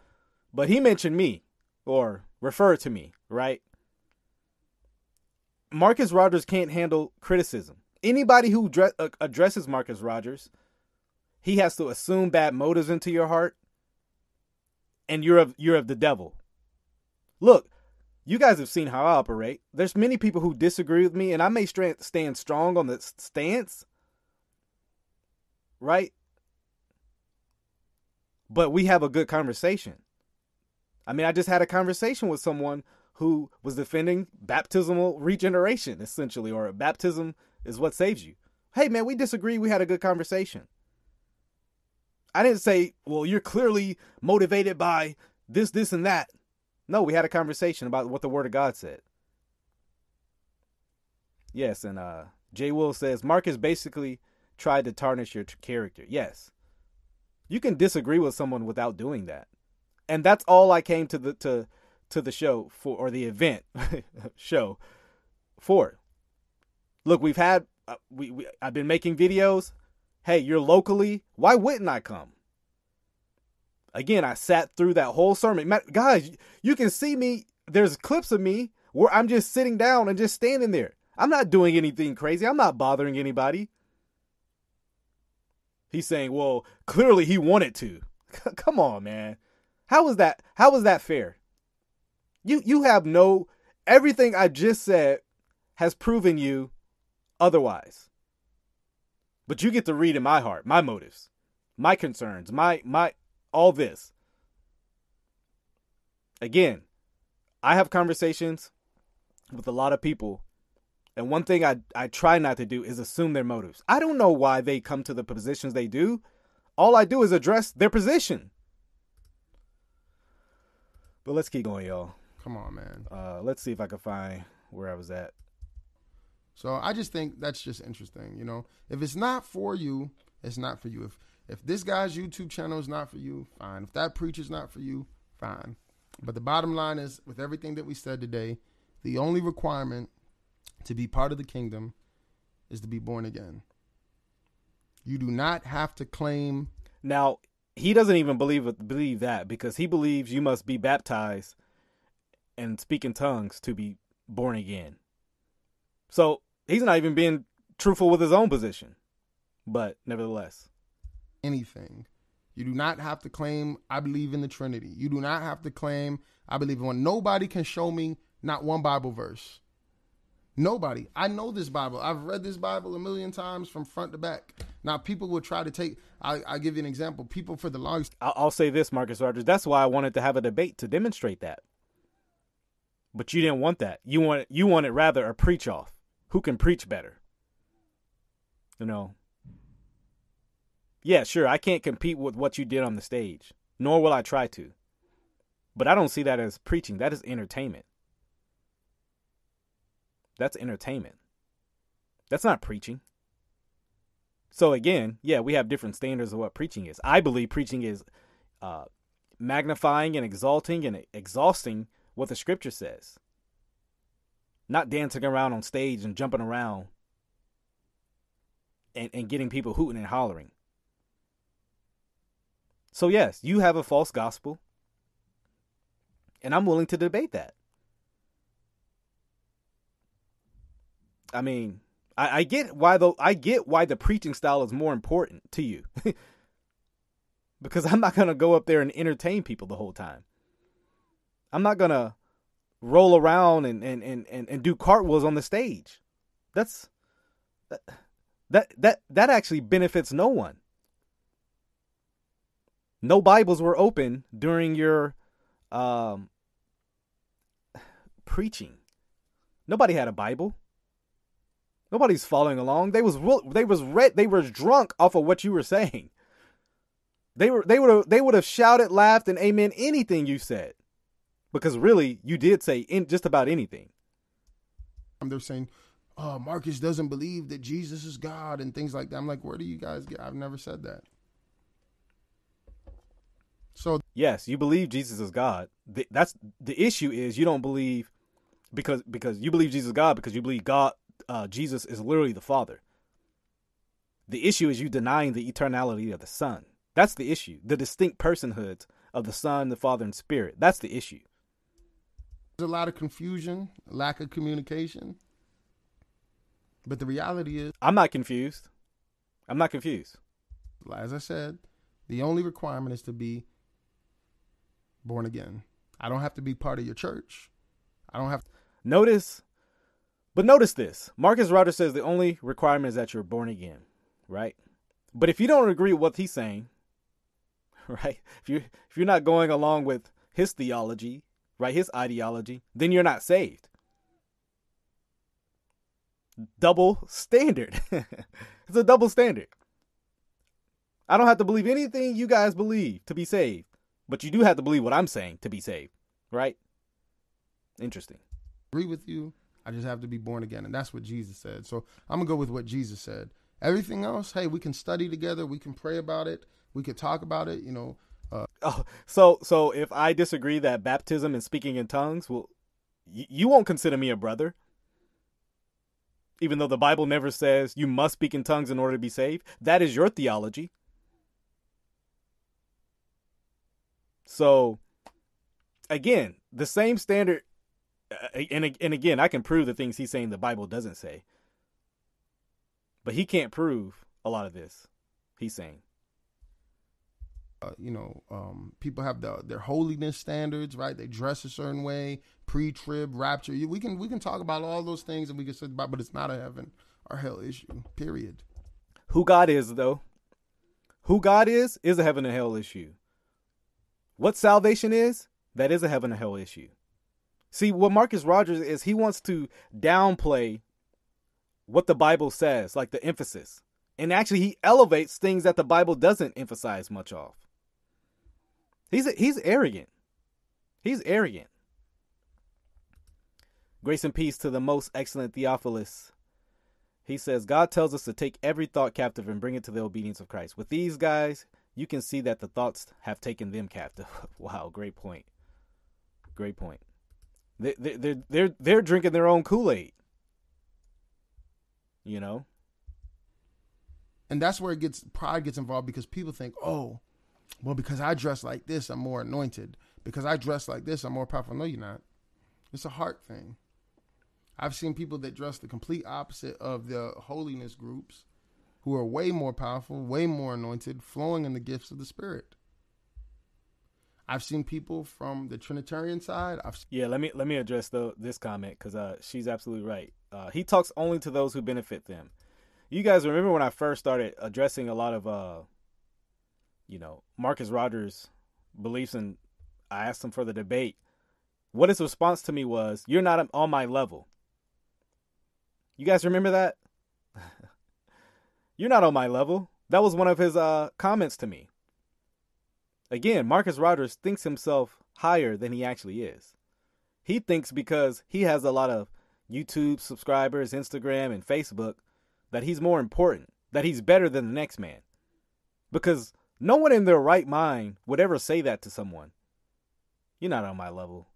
but he mentioned me or referred to me, right? Marcus Rogers can't handle criticism. Anybody who dre- uh, addresses Marcus Rogers he has to assume bad motives into your heart, and you're of you're of the devil. Look, you guys have seen how I operate. There's many people who disagree with me, and I may stand strong on the stance, right? But we have a good conversation. I mean, I just had a conversation with someone who was defending baptismal regeneration, essentially, or baptism is what saves you. Hey, man, we disagree. We had a good conversation. I didn't say, well, you're clearly motivated by this, this, and that. No, we had a conversation about what the Word of God said. Yes, and uh, Jay Will says Marcus basically tried to tarnish your t- character. Yes, you can disagree with someone without doing that, and that's all I came to the to to the show for or the event show for. Look, we've had uh, we, we I've been making videos. Hey, you're locally. Why wouldn't I come? Again, I sat through that whole sermon. Guys, you can see me. There's clips of me where I'm just sitting down and just standing there. I'm not doing anything crazy. I'm not bothering anybody. He's saying, "Well, clearly he wanted to." Come on, man. How was that? How was that fair? You you have no everything I just said has proven you otherwise. But you get to read in my heart, my motives, my concerns, my my all this. Again, I have conversations with a lot of people, and one thing I I try not to do is assume their motives. I don't know why they come to the positions they do. All I do is address their position. But let's keep going, y'all. Come on, man. Uh, let's see if I can find where I was at. So I just think that's just interesting. You know, if it's not for you, it's not for you. If if this guy's YouTube channel is not for you, fine. If that preacher's not for you, fine. But the bottom line is, with everything that we said today, the only requirement to be part of the kingdom is to be born again. You do not have to claim. Now he doesn't even believe believe that because he believes you must be baptized and speak in tongues to be born again. So he's not even being truthful with his own position. But nevertheless, anything. You do not have to claim, I believe in the Trinity. You do not have to claim, I believe in one. Nobody can show me not one Bible verse. Nobody. I know this Bible. I've read this Bible a million times from front to back. Now, people will try to take, I, I give you an example. People for the longest. I'll, I'll say this, Marcus Rogers. That's why I wanted to have a debate to demonstrate that. But you didn't want that. You want you wanted rather a preach off. Who can preach better? You know. Yeah, sure, I can't compete with what you did on the stage, nor will I try to. But I don't see that as preaching. That is entertainment. That's entertainment. That's not preaching. So again, yeah, we have different standards of what preaching is. I believe preaching is uh, magnifying and exalting and exhausting what the scripture says. Not dancing around on stage and jumping around and, and getting people hooting and hollering. So, yes, you have a false gospel, and I'm willing to debate that. I mean, I, I get why the I get why the preaching style is more important to you. because I'm not gonna go up there and entertain people the whole time. I'm not gonna roll around and and, and, and, and do cartwheels on the stage. That's that that that that actually benefits no one. No Bibles were open during your um preaching. Nobody had a Bible. Nobody's following along. They was they was read they were drunk off of what you were saying. They were they would have they would have shouted, laughed, and amen anything you said because really you did say in just about anything. They're saying, "Oh, Marcus doesn't believe that Jesus is God and things like that." I'm like, "Where do you guys get? I've never said that." So yes, you believe Jesus is God. The, that's the issue is you don't believe because because you believe Jesus is God because you believe God uh, Jesus is literally the Father. The issue is you denying the eternality of the Son. That's the issue. The distinct personhoods of the Son, the Father, and Spirit. That's the issue. There's a lot of confusion, lack of communication. But the reality is, I'm not confused. I'm not confused. As I said, the only requirement is to be born again. I don't have to be part of your church. I don't have to. Notice, but notice this Marcus Rogers says the only requirement is that you're born again, right? But if you don't agree with what he's saying, right? If you if you're not going along with his theology, right, his ideology, then you're not saved. Double standard. it's a double standard. I don't have to believe anything you guys believe to be saved, but you do have to believe what I'm saying to be saved, right? Interesting. Agree with you. I just have to be born again, and that's what Jesus said. So I'm gonna go with what Jesus said. Everything else, hey, we can study together, we can pray about it, we could talk about it. You know, uh, Oh, so so if I disagree that baptism and speaking in tongues, well, y- you won't consider me a brother, even though the Bible never says you must speak in tongues in order to be saved. That is your theology. So, again, the same standard, uh, and and again, I can prove the things he's saying the Bible doesn't say, but he can't prove a lot of this. He's saying. uh, you know, um, people have the, their holiness standards, right? They dress a certain way, pre-trib, rapture. We can we can talk about all those things, and we can say about, but it's not a heaven or hell issue. Period. who God is, though. Who God is is a heaven and hell issue. What salvation is, that is a heaven and hell issue. See, what Marcus Rogers is, he wants to downplay what the Bible says, like the emphasis. And actually, he elevates things that the Bible doesn't emphasize much of. He's he's arrogant. He's arrogant. Grace and peace to the most excellent Theophilus. He says, God tells us to take every thought captive and bring it to the obedience of Christ. With these guys, you can see that the thoughts have taken them captive. wow, great point. Great point. They, they, they're, they're, they're drinking their own Kool Aid. You know? And that's where it gets pride gets involved because people think, oh, well, because I dress like this, I'm more anointed. Because I dress like this, I'm more powerful. No, you're not. It's a heart thing. I've seen people that dress the complete opposite of the holiness groups who are way more powerful, way more anointed, flowing in the gifts of the Spirit. I've seen people from the Trinitarian side. I've Yeah, let me let me address the, this comment because uh, she's absolutely right. Uh, he talks only to those who benefit them. You guys remember when I first started addressing a lot of, uh, you know, Marcus Rogers' beliefs, and I asked him for the debate. What his response to me was, "You're not on my level." You guys remember that? You're not on my level. That was one of his uh, comments to me. Again, Marcus Rogers thinks himself higher than he actually is. He thinks because he has a lot of YouTube subscribers, Instagram, and Facebook that he's more important, that he's better than the next man. Because no one in their right mind would ever say that to someone. You're not on my level.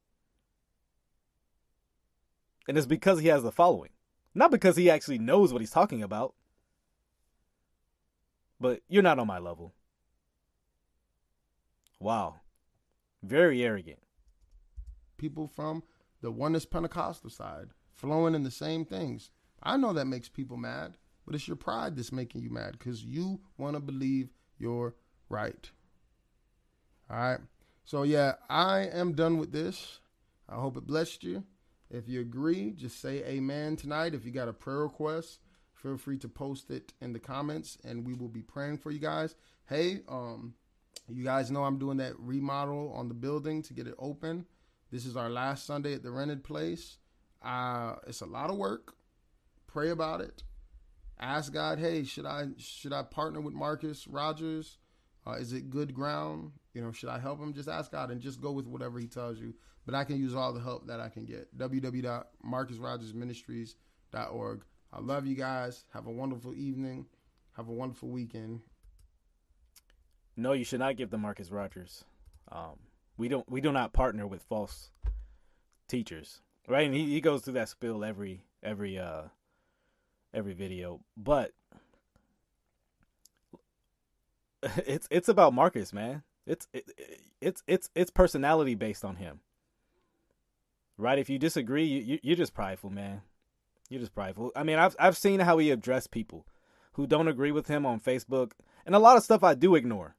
And it's because he has the following, not because he actually knows what he's talking about. But you're not on my level. Wow. Very arrogant. people from the oneness Pentecostal side flowing in the same things. I know that makes people mad, but it's your pride that's making you mad because you want to believe you're right. All right. So, yeah, I am done with this. I hope it blessed you. If you agree, just say amen tonight. If you got a prayer request, feel free to post it in the comments and we will be praying for you guys. Hey, um, you guys know I'm doing that remodel on the building to get it open. This is our last Sunday at the rented place. Uh, it's a lot of work. Pray about it. Ask God, hey, should I should I partner with Marcus Rogers? Uh, is it good ground? You know, should I help him? Just ask God and just go with whatever He tells you. But I can use all the help that I can get. www.marcusrogersministries.org. I love you guys. Have a wonderful evening. Have a wonderful weekend. No, you should not give the Marcus Rogers. Um, we don't we do not partner with false teachers, right? And he, he goes through that spill every every uh every video, but it's it's about Marcus, man. It's it, it's it's it's personality based on him, right? If you disagree, you, you you're just prideful, man. You're just prideful. I mean, I've I've seen how he addressed people who don't agree with him on Facebook, and a lot of stuff I do ignore.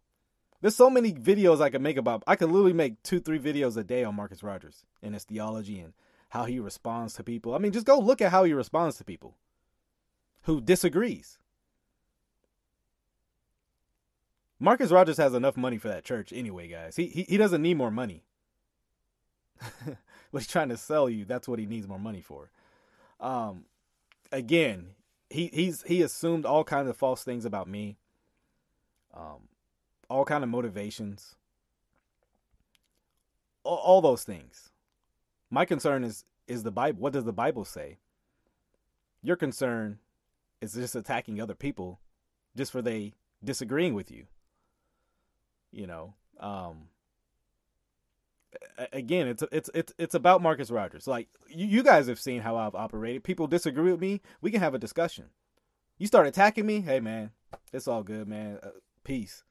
There's so many videos I could make about. I could literally make two, three videos a day on Marcus Rogers and his theology and how he responds to people. I mean, just go look at how he responds to people who disagrees. Marcus Rogers has enough money for that church anyway, guys. He he, he doesn't need more money. what he's trying to sell you, that's what he needs more money for. Um, again, he he's he assumed all kinds of false things about me. Um, all kind of motivations. All, all those things. My concern is is the Bible. What does the Bible say? Your concern is just attacking other people just for they disagreeing with you. You know, um, again, it's it's it's it's about Marcus Rogers. Like you, you guys have seen how I've operated. People disagree with me. We can have a discussion. You start attacking me, hey man, it's all good, man. Uh, peace.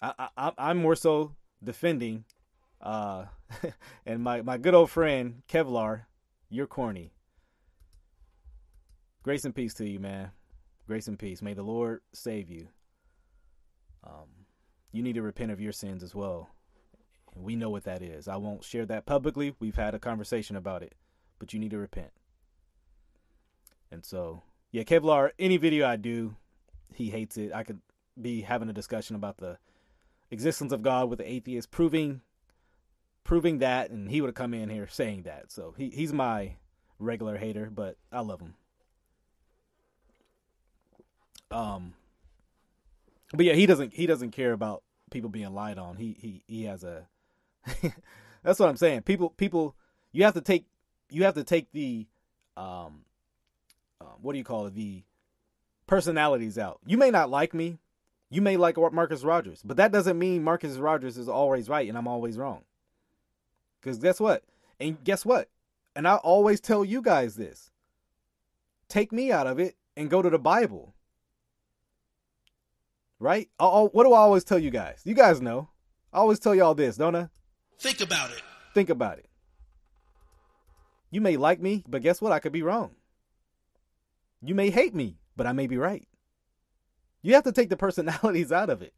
I, I I'm more so defending, uh, and my my good old friend Kevlar, you're corny. Grace and peace to you, man. Grace and peace. May the Lord save you. Um, you need to repent of your sins as well. We know what that is. I won't share that publicly. We've had a conversation about it, but you need to repent. And so, yeah, Kevlar, any video I do, he hates it. I could be having a discussion about the existence of God with the atheist, proving proving that, and he would have come in here saying that. So he he's my regular hater, but I love him. Um, but yeah, he doesn't he doesn't care about people being lied on. He he he has a. that's what I'm saying. People people you have to take you have to take the um, um what do you call it the personalities out. You may not like me. You may like Marcus Rogers, but that doesn't mean Marcus Rogers is always right and I'm always wrong. Because guess what? And guess what? And I always tell you guys this take me out of it and go to the Bible. Right? I'll, what do I always tell you guys? You guys know. I always tell y'all this, don't I? Think about it. Think about it. You may like me, but guess what? I could be wrong. You may hate me, but I may be right. You have to take the personalities out of it.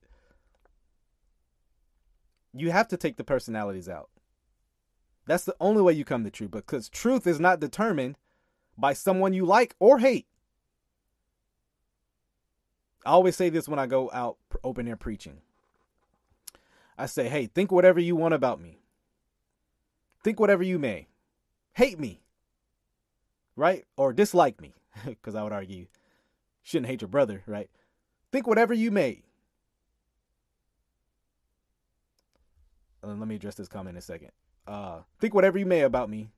You have to take the personalities out. That's the only way you come to truth because truth is not determined by someone you like or hate. I always say this when I go out open air preaching. I say, hey, think whatever you want about me. Think whatever you may. Hate me. Right? Or dislike me. Because I would argue, shouldn't hate your brother, right? Think whatever you may. Let me address this comment in a second. Uh, think whatever you may about me,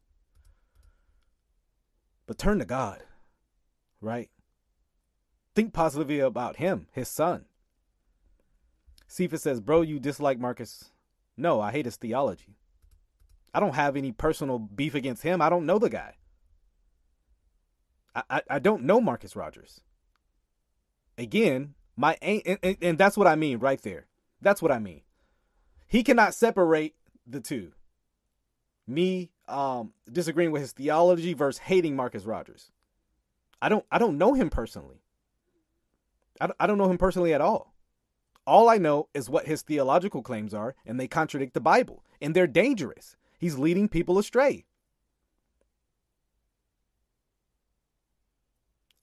but turn to God, right? Think positively about Him, His Son. It says, Bro, you dislike Marcus. No, I hate his theology. I don't have any personal beef against him. I don't know the guy. I, I, I don't know Marcus Rogers. Again, my and, and, and that's what I mean right there. That's what I mean. He cannot separate the two. Me um, disagreeing with his theology versus hating Marcus Rogers. I don't I don't know him personally. I don't, I don't know him personally at all. All I know is what his theological claims are, and they contradict the Bible, and they're dangerous. He's leading people astray.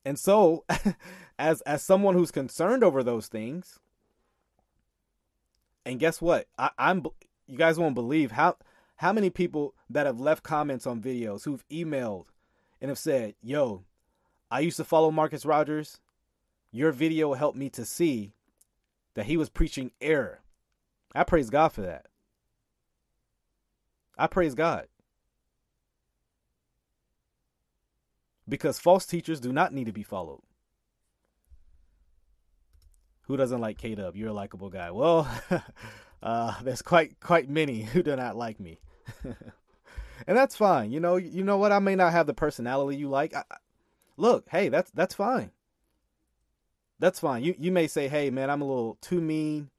And so, as as someone who's concerned over those things, and guess what? I, I'm you guys won't believe how how many people that have left comments on videos who've emailed and have said, "Yo, I used to follow Marcus Rogers. Your video helped me to see that he was preaching error." I praise God for that. I praise God. Because false teachers do not need to be followed. Who doesn't like K Dub? You're a likable guy. Well, uh, there's quite quite many who do not like me, and that's fine. You know, you know what? I may not have the personality you like. I, look, hey, that's that's fine. That's fine. You you may say, hey, man, I'm a little too mean.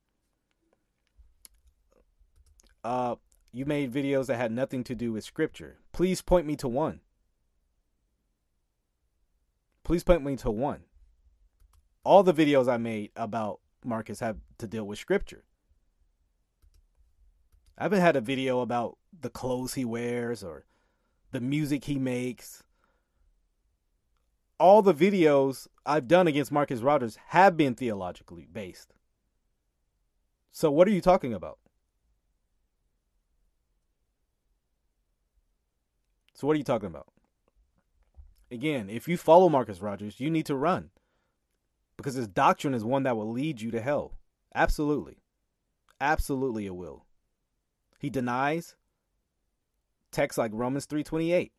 Uh, you made videos that had nothing to do with scripture. Please point me to one. Please point me to one. All the videos I made about Marcus have to deal with scripture. I haven't had a video about the clothes he wears or the music he makes. All the videos I've done against Marcus Rogers have been theologically based. So what are you talking about? So what are you talking about? Again, if you follow Marcus Rogers, you need to run. Because his doctrine is one that will lead you to hell. Absolutely. Absolutely it will. He denies texts like Romans 3:28,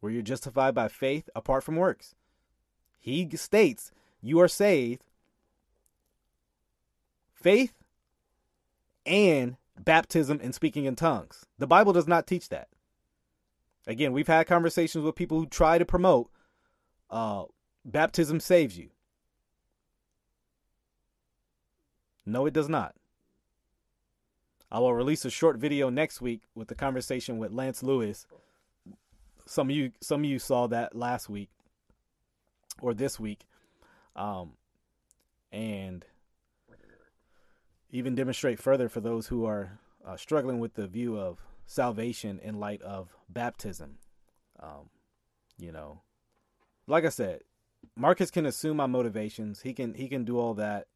where you're justified by faith apart from works. He states you are saved faith and baptism and speaking in tongues. The Bible does not teach that. Again, we've had conversations with people who try to promote uh, baptism saves you. No, it does not. I will release a short video next week with the conversation with Lance Lewis. Some of you, some of you saw that last week or this week, um, and even demonstrate further for those who are uh, struggling with the view of salvation in light of baptism. Um, you know, like I said, Marcus can assume my motivations. He can he can do all that.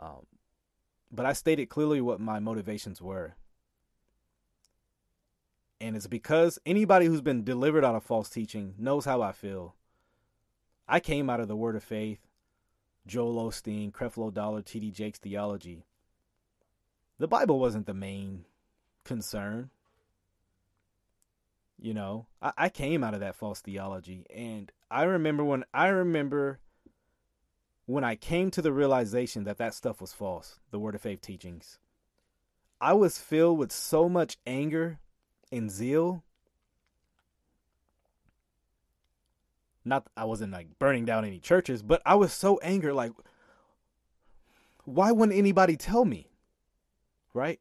Um, but I stated clearly what my motivations were. And it's because anybody who's been delivered out of false teaching knows how I feel. I came out of the Word of Faith, Joel Osteen, Creflo Dollar, T.D. Jakes theology. The Bible wasn't the main concern. You know, I, I came out of that false theology. And I remember when I remember when I came to the realization that that stuff was false, the Word of Faith teachings, I was filled with so much anger and zeal. Not, I wasn't like burning down any churches, but I was so angry. Like, why wouldn't anybody tell me? Right?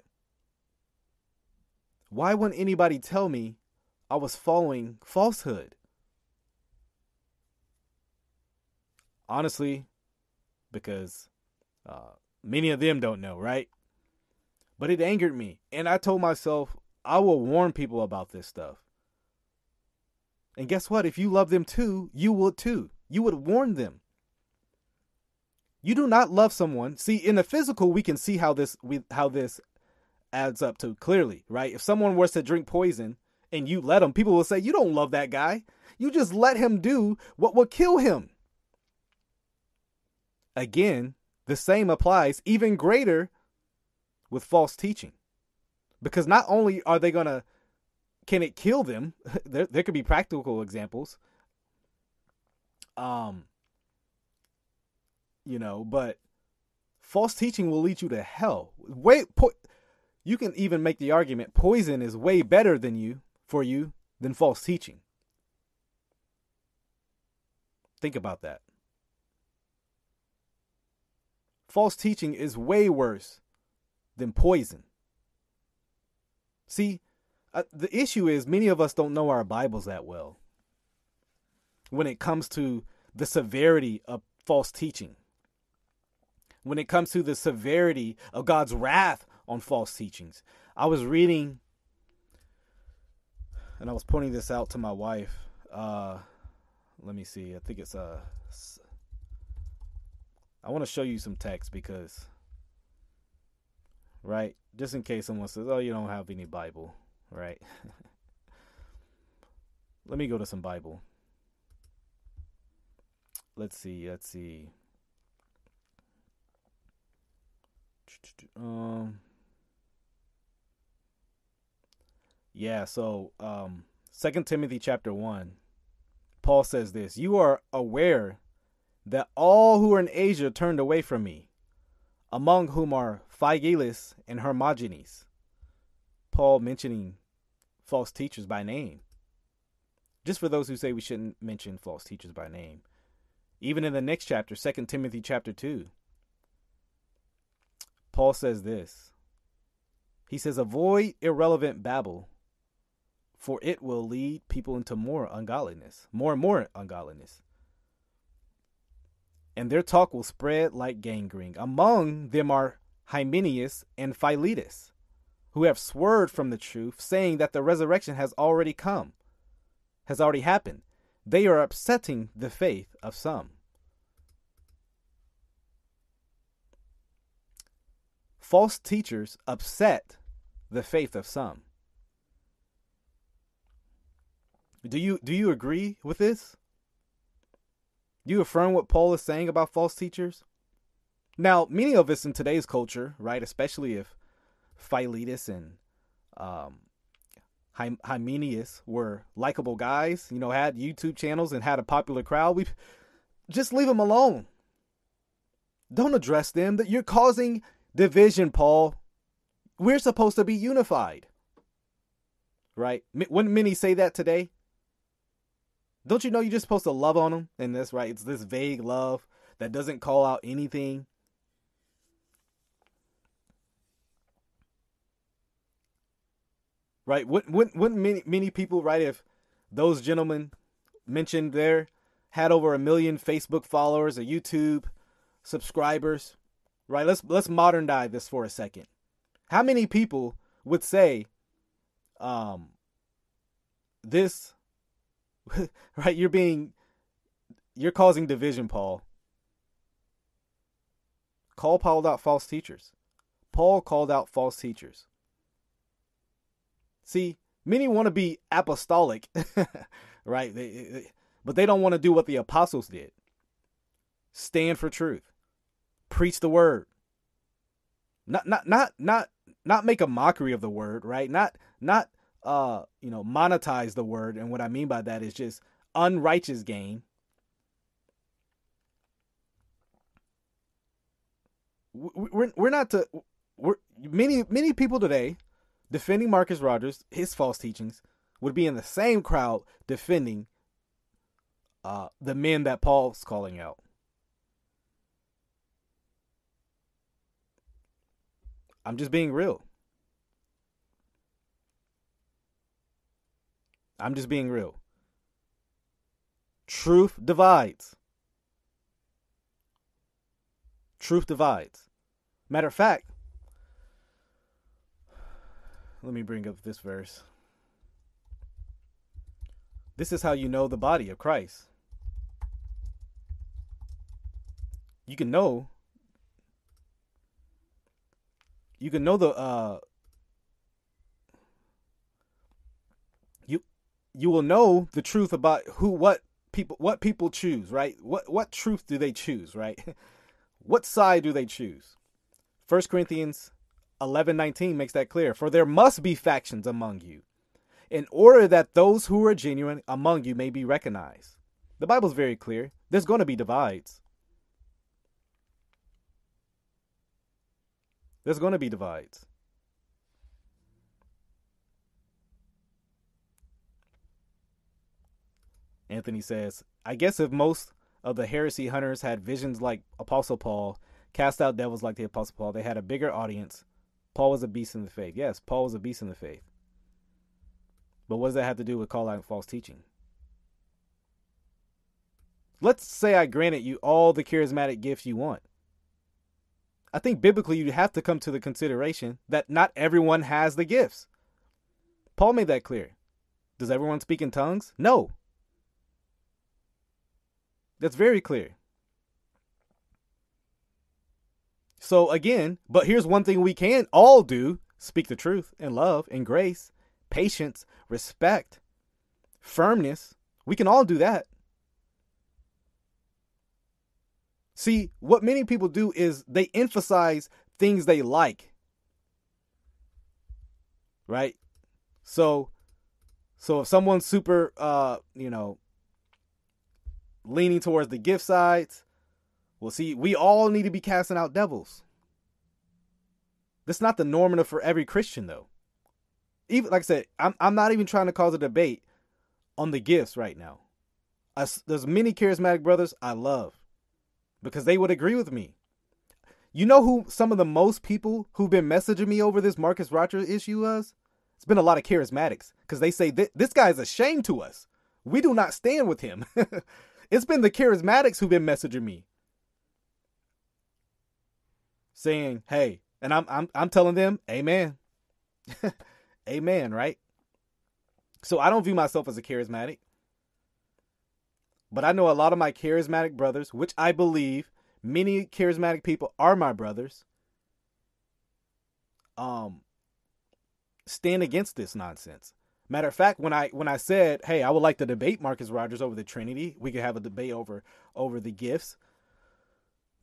Why wouldn't anybody tell me I was following falsehood? Honestly, because uh, many of them don't know, right? But it angered me. And I told myself, I will warn people about this stuff. And guess what? If you love them too, you would too. You would warn them. You do not love someone. See, in the physical, we can see how this we, how this adds up to clearly, right? If someone was to drink poison and you let him, people will say, You don't love that guy. You just let him do what will kill him. Again, the same applies even greater with false teaching. Because not only are they going to, can it kill them? there, there could be practical examples. Um, you know, but false teaching will lead you to hell. Wait, po- you can even make the argument poison is way better than you for you than false teaching. Think about that false teaching is way worse than poison. See, uh, the issue is many of us don't know our Bibles that well when it comes to the severity of false teaching. When it comes to the severity of God's wrath on false teachings. I was reading, and I was pointing this out to my wife. Uh, let me see. I think it's uh, I want to show you some text because, right? Just in case someone says, "Oh, you don't have any Bible," right? Let me go to some Bible. Let's see. Let's see. Um. Yeah. So, um, Second Timothy chapter one. Paul says this: "You are aware that all who are in Asia turned away from me, among whom are Phygelus and Hermogenes. Paul mentioning false teachers by name. Just for those who say we shouldn't mention false teachers by name. Even in the next chapter, 2 Timothy chapter 2, Paul says this. He says, Avoid irrelevant babble, for it will lead people into more ungodliness, more and more ungodliness and their talk will spread like gangrene. Among them are Hymenaeus and Philetus, who have swerved from the truth, saying that the resurrection has already come, has already happened. They are upsetting the faith of some. False teachers upset the faith of some. Do you do you agree with this? Do you affirm what Paul is saying about false teachers? Now, many of us in today's culture, right, especially if Philetus and um, Hymenaeus were likable guys, you know, had YouTube channels and had a popular crowd, we just leave them alone. Don't address them. That you're causing division, Paul. We're supposed to be unified. Right? Wouldn't many say that today? Don't you know you're just supposed to love on them And this, right? It's this vague love that doesn't call out anything. Right? Wouldn't, wouldn't, wouldn't many, many people, right, if those gentlemen mentioned there had over a million Facebook followers or YouTube subscribers, right? Let's let's modernize this for a second. How many people would say um this right? You're being, you're causing division, Paul. Call Paul out false teachers. Paul called out false teachers. See, many want to be apostolic, right? They, they, but they don't want to do what the apostles did. Stand for truth. Preach the word. Not not not not not make a mockery of the word, right? Not not uh, you know, monetize the word. And what I mean by that is just unrighteous gain. We're, we're not to, we're, many, many people today defending Marcus Rogers, his false teachings, would be in the same crowd defending uh, the men that Paul's calling out. I'm just being real. I'm just being real. Truth divides. Truth divides. Matter of fact, let me bring up this verse. This is how you know the body of Christ. You can know you can know the uh you will know the truth about who what people what people choose, right? What what truth do they choose, right? what side do they choose? 1 Corinthians 11:19 makes that clear. For there must be factions among you, in order that those who are genuine among you may be recognized. The Bible's very clear. There's going to be divides. There's going to be divides. Anthony says, I guess if most of the heresy hunters had visions like Apostle Paul, cast out devils like the Apostle Paul, they had a bigger audience. Paul was a beast in the faith. Yes, Paul was a beast in the faith. But what does that have to do with calling out false teaching? Let's say I granted you all the charismatic gifts you want. I think biblically you have to come to the consideration that not everyone has the gifts. Paul made that clear. Does everyone speak in tongues? No. That's very clear. So again, but here's one thing we can all do speak the truth in love and grace, patience, respect, firmness. We can all do that. See, what many people do is they emphasize things they like. Right? So so if someone's super uh, you know, leaning towards the gift sides. Well, see, we all need to be casting out devils. That's not the normative for every Christian, though. Even like I said, I'm I'm not even trying to cause a debate on the gifts right now. There's many charismatic brothers I love because they would agree with me. You know who some of the most people who've been messaging me over this Marcus Rogers issue was? It's been a lot of charismatics because they say this guy is a shame to us. We do not stand with him. It's been the charismatics who've been messaging me. Saying, "Hey," and I'm I'm I'm telling them, "Amen." Amen, right? So I don't view myself as a charismatic. But I know a lot of my charismatic brothers, which I believe many charismatic people are my brothers. Um stand against this nonsense. Matter of fact, when I when I said, "Hey, I would like to debate Marcus Rogers over the Trinity. We could have a debate over over the gifts."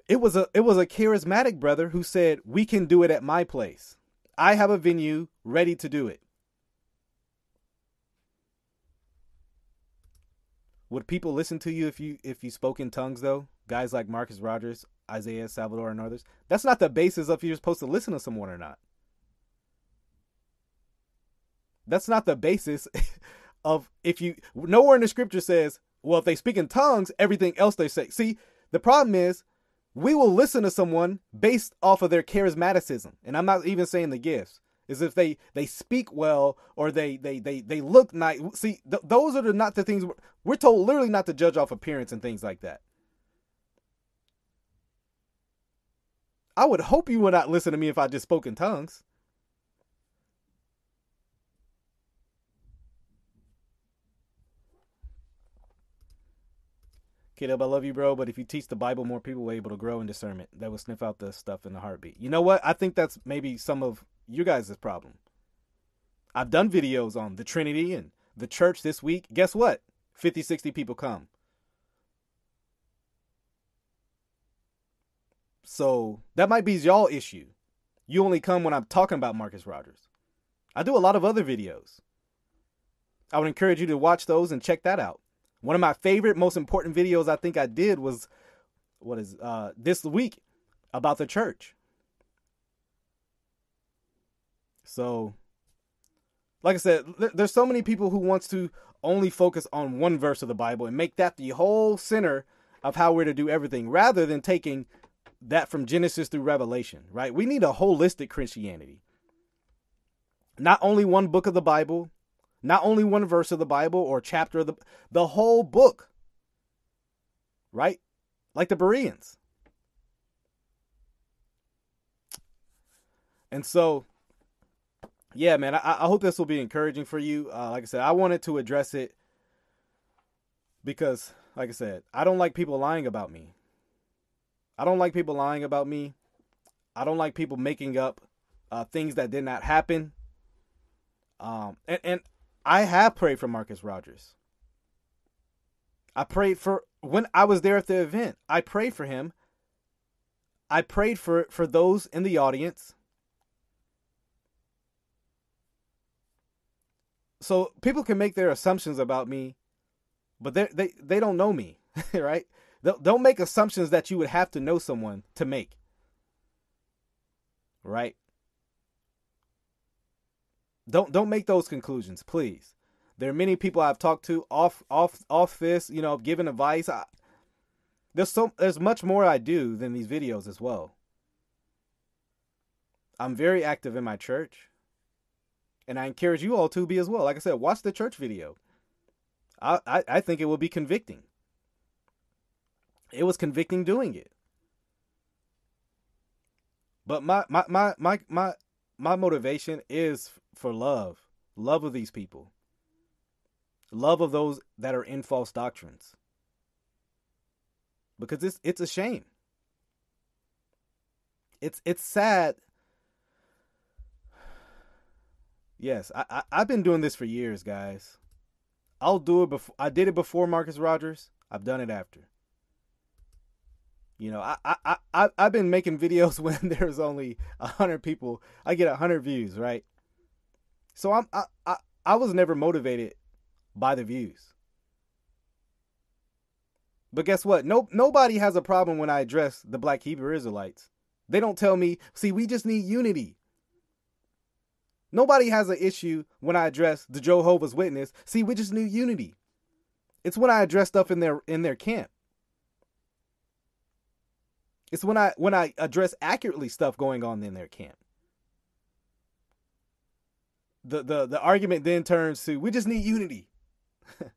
It was a it was a charismatic brother who said, "We can do it at my place. I have a venue ready to do it." Would people listen to you if you if you spoke in tongues though? Guys like Marcus Rogers, Isaiah Saldivar, and others. That's not the basis of if you're supposed to listen to someone or not. That's not the basis of if you nowhere in the scripture says, well, if they speak in tongues, everything else they say. See, the problem is we will listen to someone based off of their charismaticism. And I'm not even saying the gifts. Is if they they speak well or they they they they look nice. See, th- those are the, not the things we're, we're told literally not to judge off appearance and things like that. I would hope you would not listen to me if I just spoke in tongues. Caleb, I love you, bro. But if you teach the Bible, more people will be able to grow in discernment. That will sniff out the stuff in the heartbeat. You know what? I think that's maybe some of you guys' problem. I've done videos on the Trinity and the church this week. Guess what? 50, 60 people come. So that might be y'all issue. You only come when I'm talking about Marcus Rogers. I do a lot of other videos. I would encourage you to watch those and check that out. One of my favorite, most important videos I think I did was what is uh this week about the church. So like I said, there's so many people who wants to only focus on one verse of the Bible and make that the whole center of how we're to do everything rather than taking that from Genesis through Revelation, right? We need a holistic Christianity. Not only one book of the Bible, not only one verse of the Bible or chapter of the the whole book. Right? Like the Bereans. And so yeah, man, I, I hope this will be encouraging for you. Uh, like I said, I wanted to address it because, like I said, I don't like people lying about me. I don't like people lying about me. I don't like people making up uh, things that did not happen. Um, and, and I have prayed for Marcus Rogers. I prayed for when I was there at the event. I prayed for him. I prayed for for those in the audience. So people can make their assumptions about me, but they they they don't know me, right? They Don't make assumptions that you would have to know someone to make. Right? Don't don't make those conclusions, please. There are many people I've talked to off off off this, you know, giving advice. I, there's so there's much more I do than these videos as well. I'm very active in my church. And I encourage you all to be as well. Like I said, watch the church video. I, I, I think it will be convicting. It was convicting doing it. But my my my my my, my motivation is for love, love of these people, love of those that are in false doctrines. Because it's it's a shame. It's it's sad. Yes, I, I I've been doing this for years, guys. I'll do it before. I did it before Marcus Rogers. I've done it after. You know, I I I I've been making videos when there's only a hundred people. I get a hundred views, right? So I'm I, I I was never motivated by the views. But guess what? No nobody has a problem when I address the black Hebrew Israelites. They don't tell me, see, we just need unity. Nobody has an issue when I address the Jehovah's Witness. See, we just need unity. It's when I address stuff in their in their camp. It's when I when I address accurately stuff going on in their camp the the the argument then turns to we just need unity.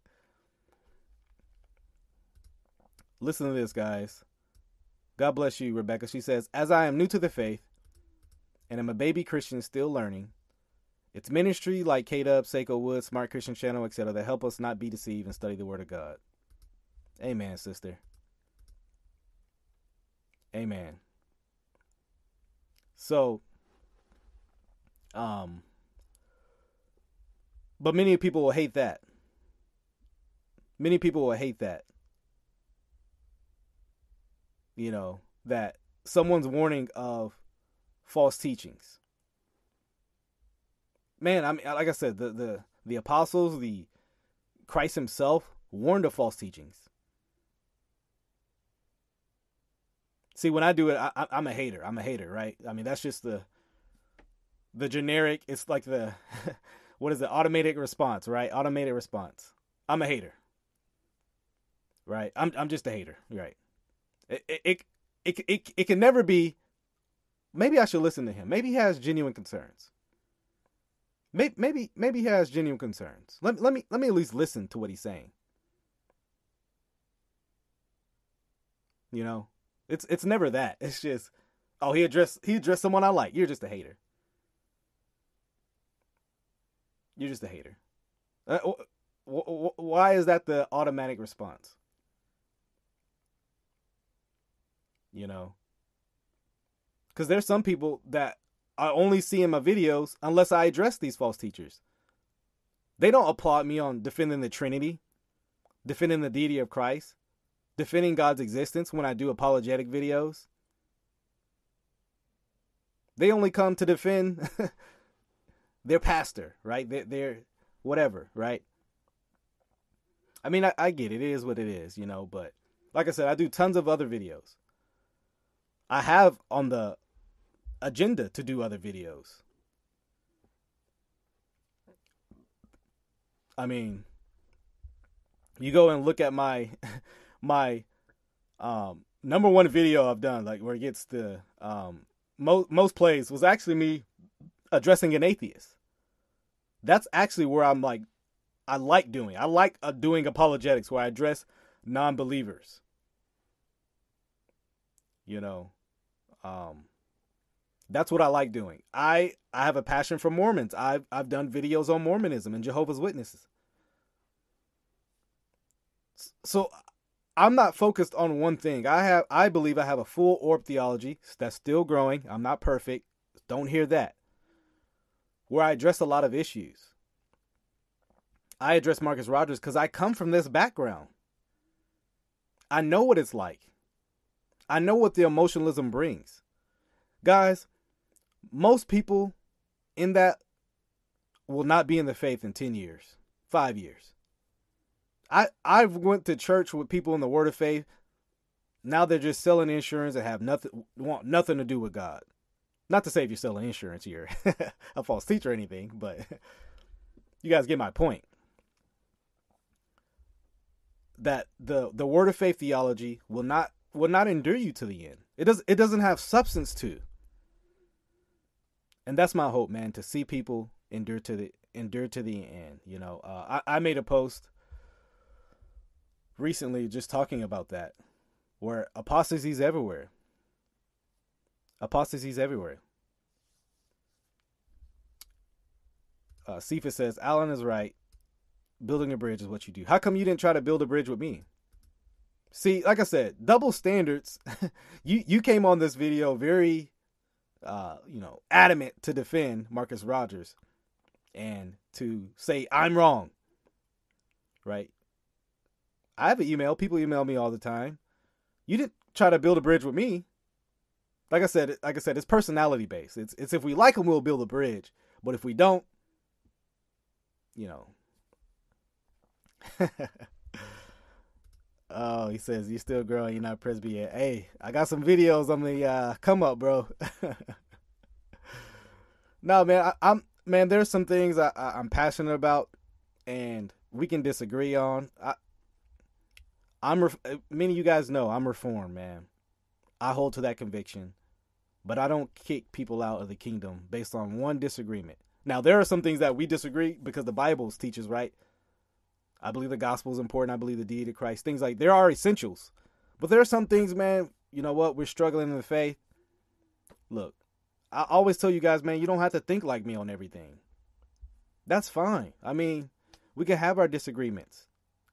Listen to this, guys. God bless you, Rebecca. She says, As I am new to the faith and I'm a baby Christian still learning, it's ministry like K Dub, Seiko Wood, Smart Christian Channel, etc., that help us not be deceived and study the Word of God. Amen, sister. Amen. So, um, but many people will hate that. Many people will hate that. You know, that someone's warning of false teachings. Man, I mean, like I said, the the the apostles, the Christ Himself warned of false teachings. See, when I do it, I, I'm a hater. I'm a hater, right? I mean, that's just the the generic. It's like the what is the automated response, right? Automated response. I'm a hater, right? I'm I'm just a hater, right? It it it it, it, it can never be. Maybe I should listen to him. Maybe he has genuine concerns. Maybe maybe maybe he has genuine concerns. Let let me let me at least listen to what he's saying. You know, it's it's never that. It's just, oh, he addressed he addressed someone I like. You're just a hater. You're just a hater. Uh, why is that the automatic response? You know, because there's some people that I only see in my videos unless I address these false teachers. They don't applaud me on defending the Trinity, defending the deity of Christ, defending God's existence when I do apologetic videos. They only come to defend their pastor, right? Their, their whatever, right? I mean, I, I get it. It is what it is, you know, but like I said, I do tons of other videos. I have on the agenda to do other videos. I mean, you go and look at my my um, number one video I've done, like where it gets the um, most most plays, was actually me addressing an atheist. That's actually where I'm like, I like doing. I like uh, doing apologetics where I address non-believers. You know, um, that's what I like doing. I I have a passion for Mormons. I've I've done videos on Mormonism and Jehovah's Witnesses. So I'm not focused on one thing. I have I believe I have a full orb theology that's still growing. I'm not perfect. Don't hear that. Where I address a lot of issues. I address Marcus Rogers because I come from this background. I know what it's like. I know what the emotionalism brings. Guys, most people in that will not be in the faith in 10 years, 5 years. I I've went to church with people in the Word of Faith. Now they're just selling insurance and have nothing want nothing to do with God. Not to say if you're selling insurance, you're a false teacher or anything, but you guys get my point. That the the Word of Faith theology will not will not endure you to the end. It does it doesn't have substance to. And that's my hope, man, to see people endure to the endure to the end. You know, uh, I, I made a post recently just talking about that, where apostasies everywhere. Apostasies everywhere. Uh, Cephas says, Alan is right. Building a bridge is what you do. How come you didn't try to build a bridge with me? See, like I said, double standards. you you came on this video very, uh, you know, adamant to defend Marcus Rogers and to say I'm wrong. Right? I have an email. People email me all the time. You didn't try to build a bridge with me. Like I said, like I said, it's personality based. It's it's if we like them, we'll build a bridge. But if we don't, you know. oh, he says you're still growing. You're not Presbyterian. Hey, I got some videos on the uh, come up, bro. no, man, I, am man. There's some things I, I, I'm passionate about, and we can disagree on. I, I'm ref- uh, many of you guys know I'm reformed, man. I hold to that conviction, but I don't kick people out of the kingdom based on one disagreement. Now there are some things that we disagree because the Bible teaches right. I believe the gospel is important. I believe the deity of Christ. Things like there are essentials, but there are some things, man. you know what, we're struggling in the faith. Look, I always tell you guys, man, you don't have to think like me on everything. That's fine. I mean, we can have our disagreements.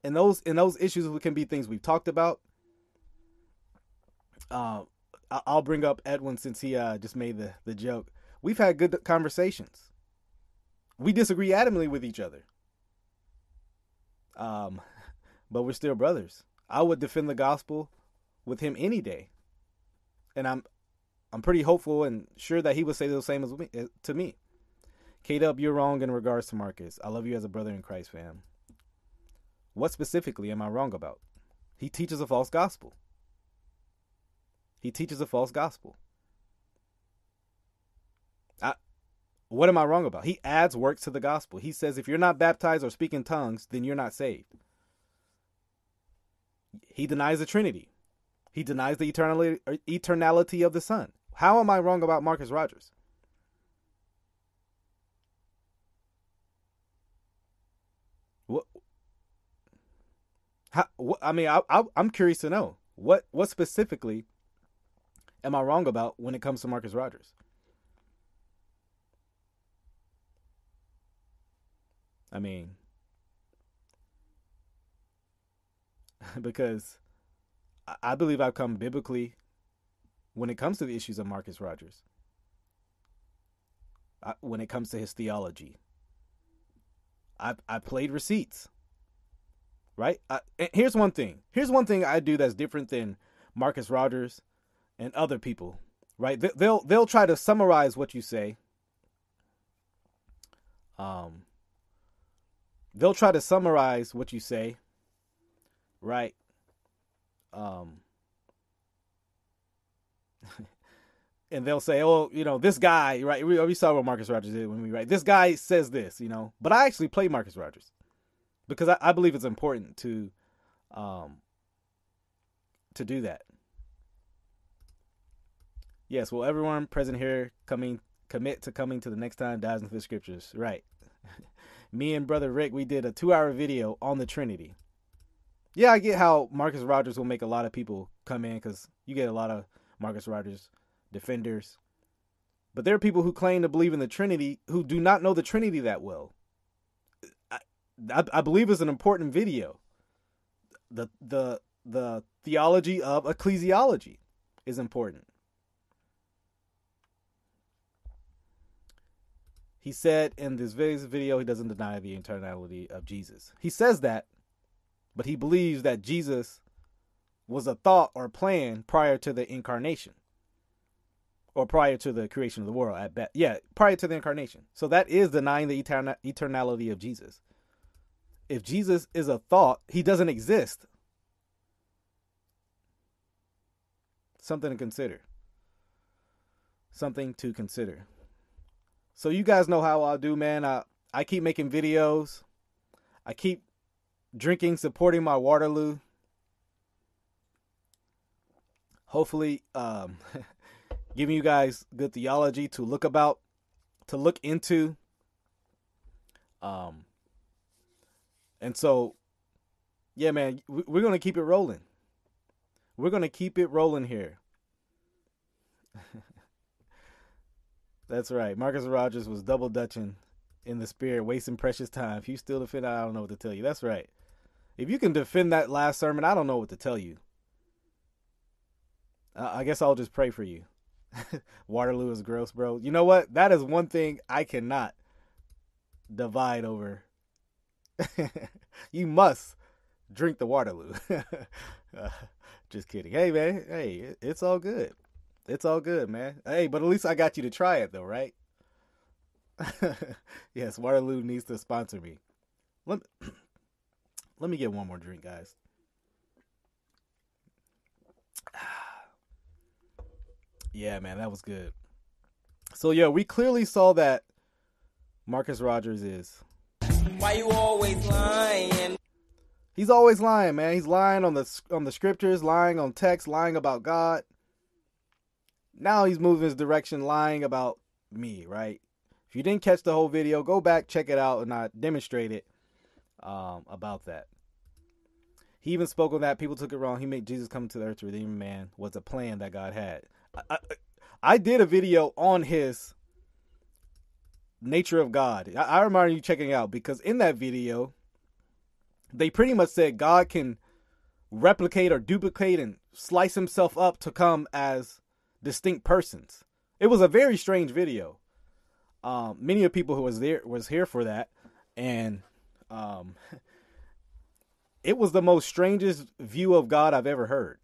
And those and those issues can be things we've talked about. Uh, I'll bring up Edwin since he uh, just made the, the joke. We've had good conversations. We disagree adamantly with each other. Um, but we're still brothers. I would defend the gospel with him any day. And I'm I'm pretty hopeful and sure that he would say the same as me, eh, to me. K Dub, you're wrong in regards to Marcus. I love you as a brother in Christ, fam. What specifically am I wrong about? He teaches a false gospel. He teaches a false gospel. I, what am I wrong about? He adds works to the gospel. He says if you're not baptized or speak in tongues, then you're not saved. He denies the Trinity. He denies the eternality, eternality of the Son. How am I wrong about Marcus Rogers? How, what I mean, I, I, I'm curious to know what what specifically am I wrong about when it comes to Marcus Rogers? I mean, because I believe I've come biblically when it comes to the issues of Marcus Rogers. I, when it comes to his theology, I I played receipts. Right. Here's one thing. Here's one thing I do that's different than Marcus Rogers and other people. Right. They, they'll they'll try to summarize what you say. Um. They'll try to summarize what you say. Right um, and they'll say, "Oh, you know, this guy, right? We, we saw what Marcus Rogers did when we write. This guy says this, you know." But I actually play Marcus Rogers because I, I believe it's important to, um, to do that. Yes, will everyone present here coming commit to coming to the next time dives into the scriptures? Right. Me and brother Rick, we did a two-hour video on the Trinity yeah, I get how Marcus Rogers will make a lot of people come in because you get a lot of Marcus Rogers defenders. But there are people who claim to believe in the Trinity who do not know the Trinity that well. I, I, believe is an important video. The the the theology of ecclesiology is important. He said in this video he doesn't deny the eternality of Jesus. He says that but he believes that Jesus was a thought or plan prior to the incarnation or prior to the creation of the world at best. Yeah, prior to the incarnation. So that is denying the etern- eternality of Jesus. If Jesus is a thought, he doesn't exist. Something to consider. Something to consider. So you guys know how I do, man. I I keep making videos. I keep drinking, supporting my Waterloo. Hopefully, um, giving you guys good theology to look about, to look into. Um, and so, yeah, man, we're gonna keep it rolling. We're gonna keep it rolling here. That's right. Marcus Rogers was double dutching in the spirit, wasting precious time. If you still defend, I don't know what to tell you. That's right. If you can defend that last sermon, I don't know what to tell you. I guess I'll just pray for you. Waterloo is gross, bro. You know what? That is one thing I cannot divide over. you must drink the Waterloo. uh, just kidding. Hey, man. Hey, it's all good. It's all good, man. Hey, but at least I got you to try it, though, right? yes, Waterloo needs to sponsor me. Let me, let me get one more drink, guys. yeah, man, that was good. So yeah, we clearly saw that Marcus Rogers is. Why you always lying? He's always lying, man. He's lying on the on the scriptures, lying on text, lying about God. Now he's moving his direction, lying about me, right? If you didn't catch the whole video, go back, check it out, and I demonstrate it um, about that. He even spoke on that. People took it wrong. He made Jesus come to the earth to redeem man was a plan that God had. I, I, I did a video on his nature of God. I, I remind you checking out because in that video, they pretty much said God can replicate or duplicate and slice himself up to come as distinct persons. It was a very strange video. Um, many of people who was there was here for that, and um, it was the most strangest view of God I've ever heard.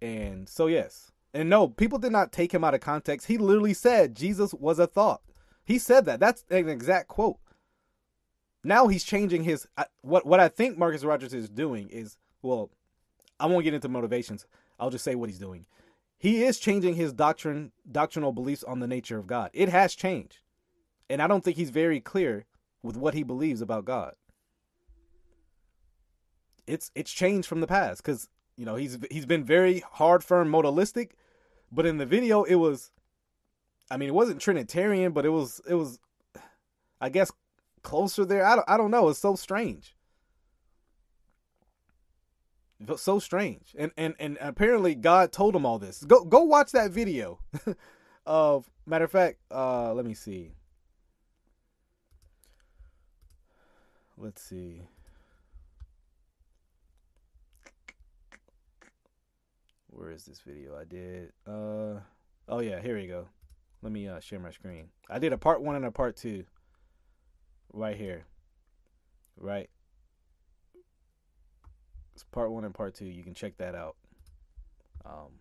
And so yes, and no, people did not take him out of context. He literally said Jesus was a thought. He said that. That's an exact quote. Now he's changing his what what I think Marcus Rogers is doing is well, I won't get into motivations. I'll just say what he's doing. He is changing his doctrine doctrinal beliefs on the nature of God. It has changed. And I don't think he's very clear with what he believes about God. It's it's changed from the past cuz you know, he's he's been very hard firm modalistic, but in the video it was I mean, it wasn't trinitarian, but it was it was I guess closer there. I don't, I don't know. It's so strange. So strange. And, and and apparently God told him all this. Go go watch that video. of matter of fact, uh let me see. Let's see. Where is this video? I did uh oh yeah, here we go. Let me uh share my screen. I did a part 1 and a part 2 right here. Right. It's part one and part two. You can check that out. Um,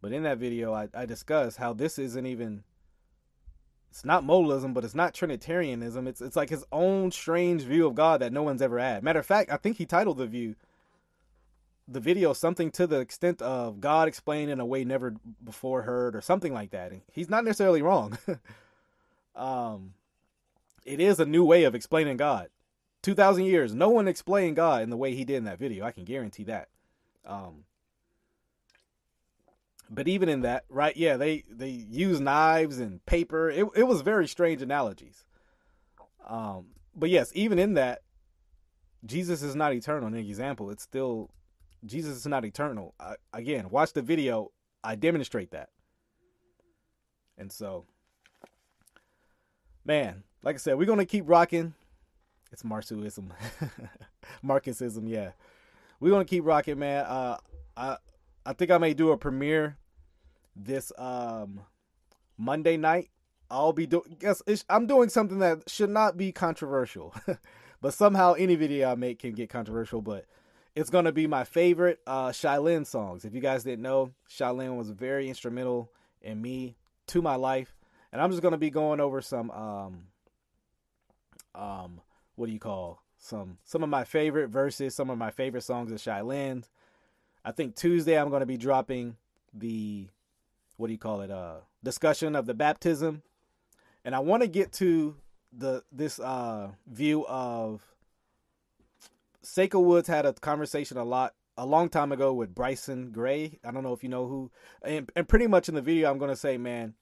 but in that video, I, I discuss how this isn't even. It's not modalism, but it's not Trinitarianism. It's it's like his own strange view of God that no one's ever had. Matter of fact, I think he titled the view, the video, something to the extent of God explained in a way never before heard, or something like that. And he's not necessarily wrong. um, it is a new way of explaining God. 2000 years, no one explained God in the way he did in that video. I can guarantee that. Um, but even in that, right? Yeah, they they use knives and paper. It it was very strange analogies. Um, but yes, even in that, Jesus is not eternal. An example, it's still Jesus is not eternal. I, again, watch the video. I demonstrate that. And so, man, like I said, we're gonna keep rocking. It's Marxism. Marxism, Yeah, we're gonna keep rocking, man. Uh, I I think I may do a premiere this um Monday night. I'll be doing. Guess I'm doing something that should not be controversial, but somehow any video I make can get controversial. But it's gonna be my favorite uh Shai Linne songs. If you guys didn't know, Shai Linne was very instrumental in me to my life, and I'm just gonna be going over some um um, what do you call some some of my favorite verses, some of my favorite songs of Shai Linne. I think Tuesday I'm to be dropping the what do you call it? Uh, discussion of the baptism, and I want to get to the this uh view of Seiko Woods had a conversation a lot a long time ago with Bryson Gray. I don't know if you know who, and, and pretty much in the video I'm going to say, man,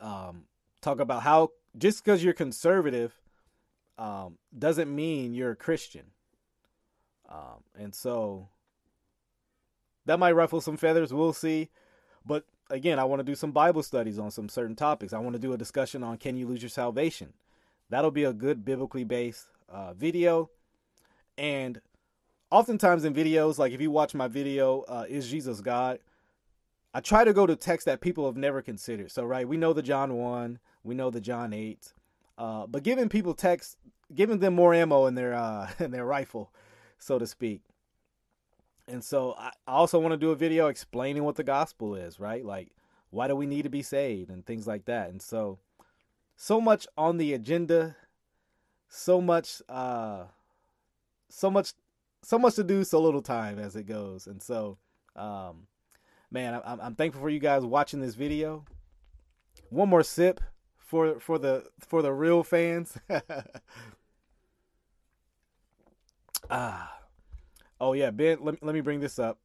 um, talk about how just because you're conservative um, doesn't mean you're a Christian. Um, and so that might ruffle some feathers. We'll see. But again, I want to do some Bible studies on some certain topics. I want to do a discussion on can you lose your salvation? That'll be a good biblically based uh, video. And oftentimes in videos, like if you watch my video, uh, Is Jesus God? I try to go to texts that people have never considered. So, right, we know the John 1, we know the John 8. Uh, but giving people text, giving them more ammo in their uh, in their rifle, so to speak. And so I also want to do a video explaining what the gospel is, right? Like why do we need to be saved and things like that. And so so much on the agenda, so much uh so much so much to do, so little time as it goes. And so um man, I'm I'm thankful for you guys watching this video. One more sip for for the for the real fans. ah, oh yeah, Ben. Let let me bring this up.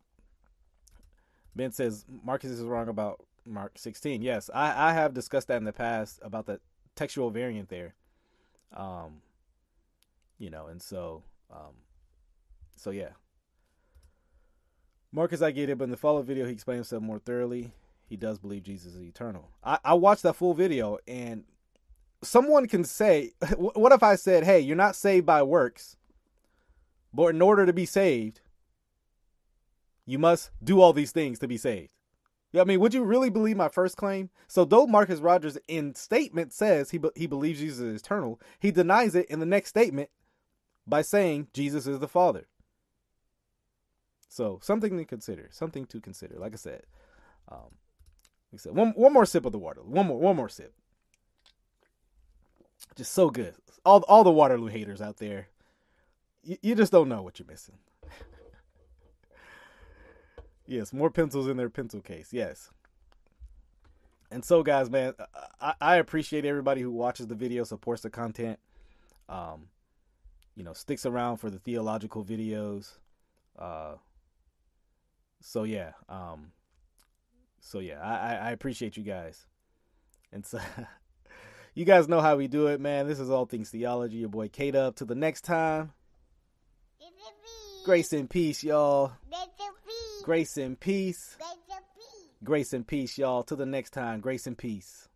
Ben says Marcus is wrong about Mark 16. Yes, I I have discussed that in the past about the textual variant there. Um, you know, and so, um, so yeah. Marcus, I get it, but in the follow video, he explains himself more thoroughly. He does believe Jesus is eternal. I, I watched that full video, and someone can say, "What if I said, hey, you're not saved by works, but in order to be saved, you must do all these things to be saved." Yeah, I mean, would you really believe my first claim? So, though Marcus Rogers in statement says he be- he believes Jesus is eternal, he denies it in the next statement by saying Jesus is the Father. So, something to consider. Something to consider. Like I said, um, like I said, one one more sip of the water. One more one more sip. Just so good. All all the Waterloo haters out there, you, you just don't know what you're missing. Yes, more pencils in their pencil case. Yes. And so, guys, man, I, I appreciate everybody who watches the video, supports the content, um, you know, sticks around for the theological videos. Uh, so yeah, um, so yeah, I, I appreciate you guys. And so, you guys know how we do it, man. This is all things theology. Your boy K Dub. To the next time, grace and peace, y'all. Grace and peace. Grace and peace, y'all. Till the next time, grace and peace.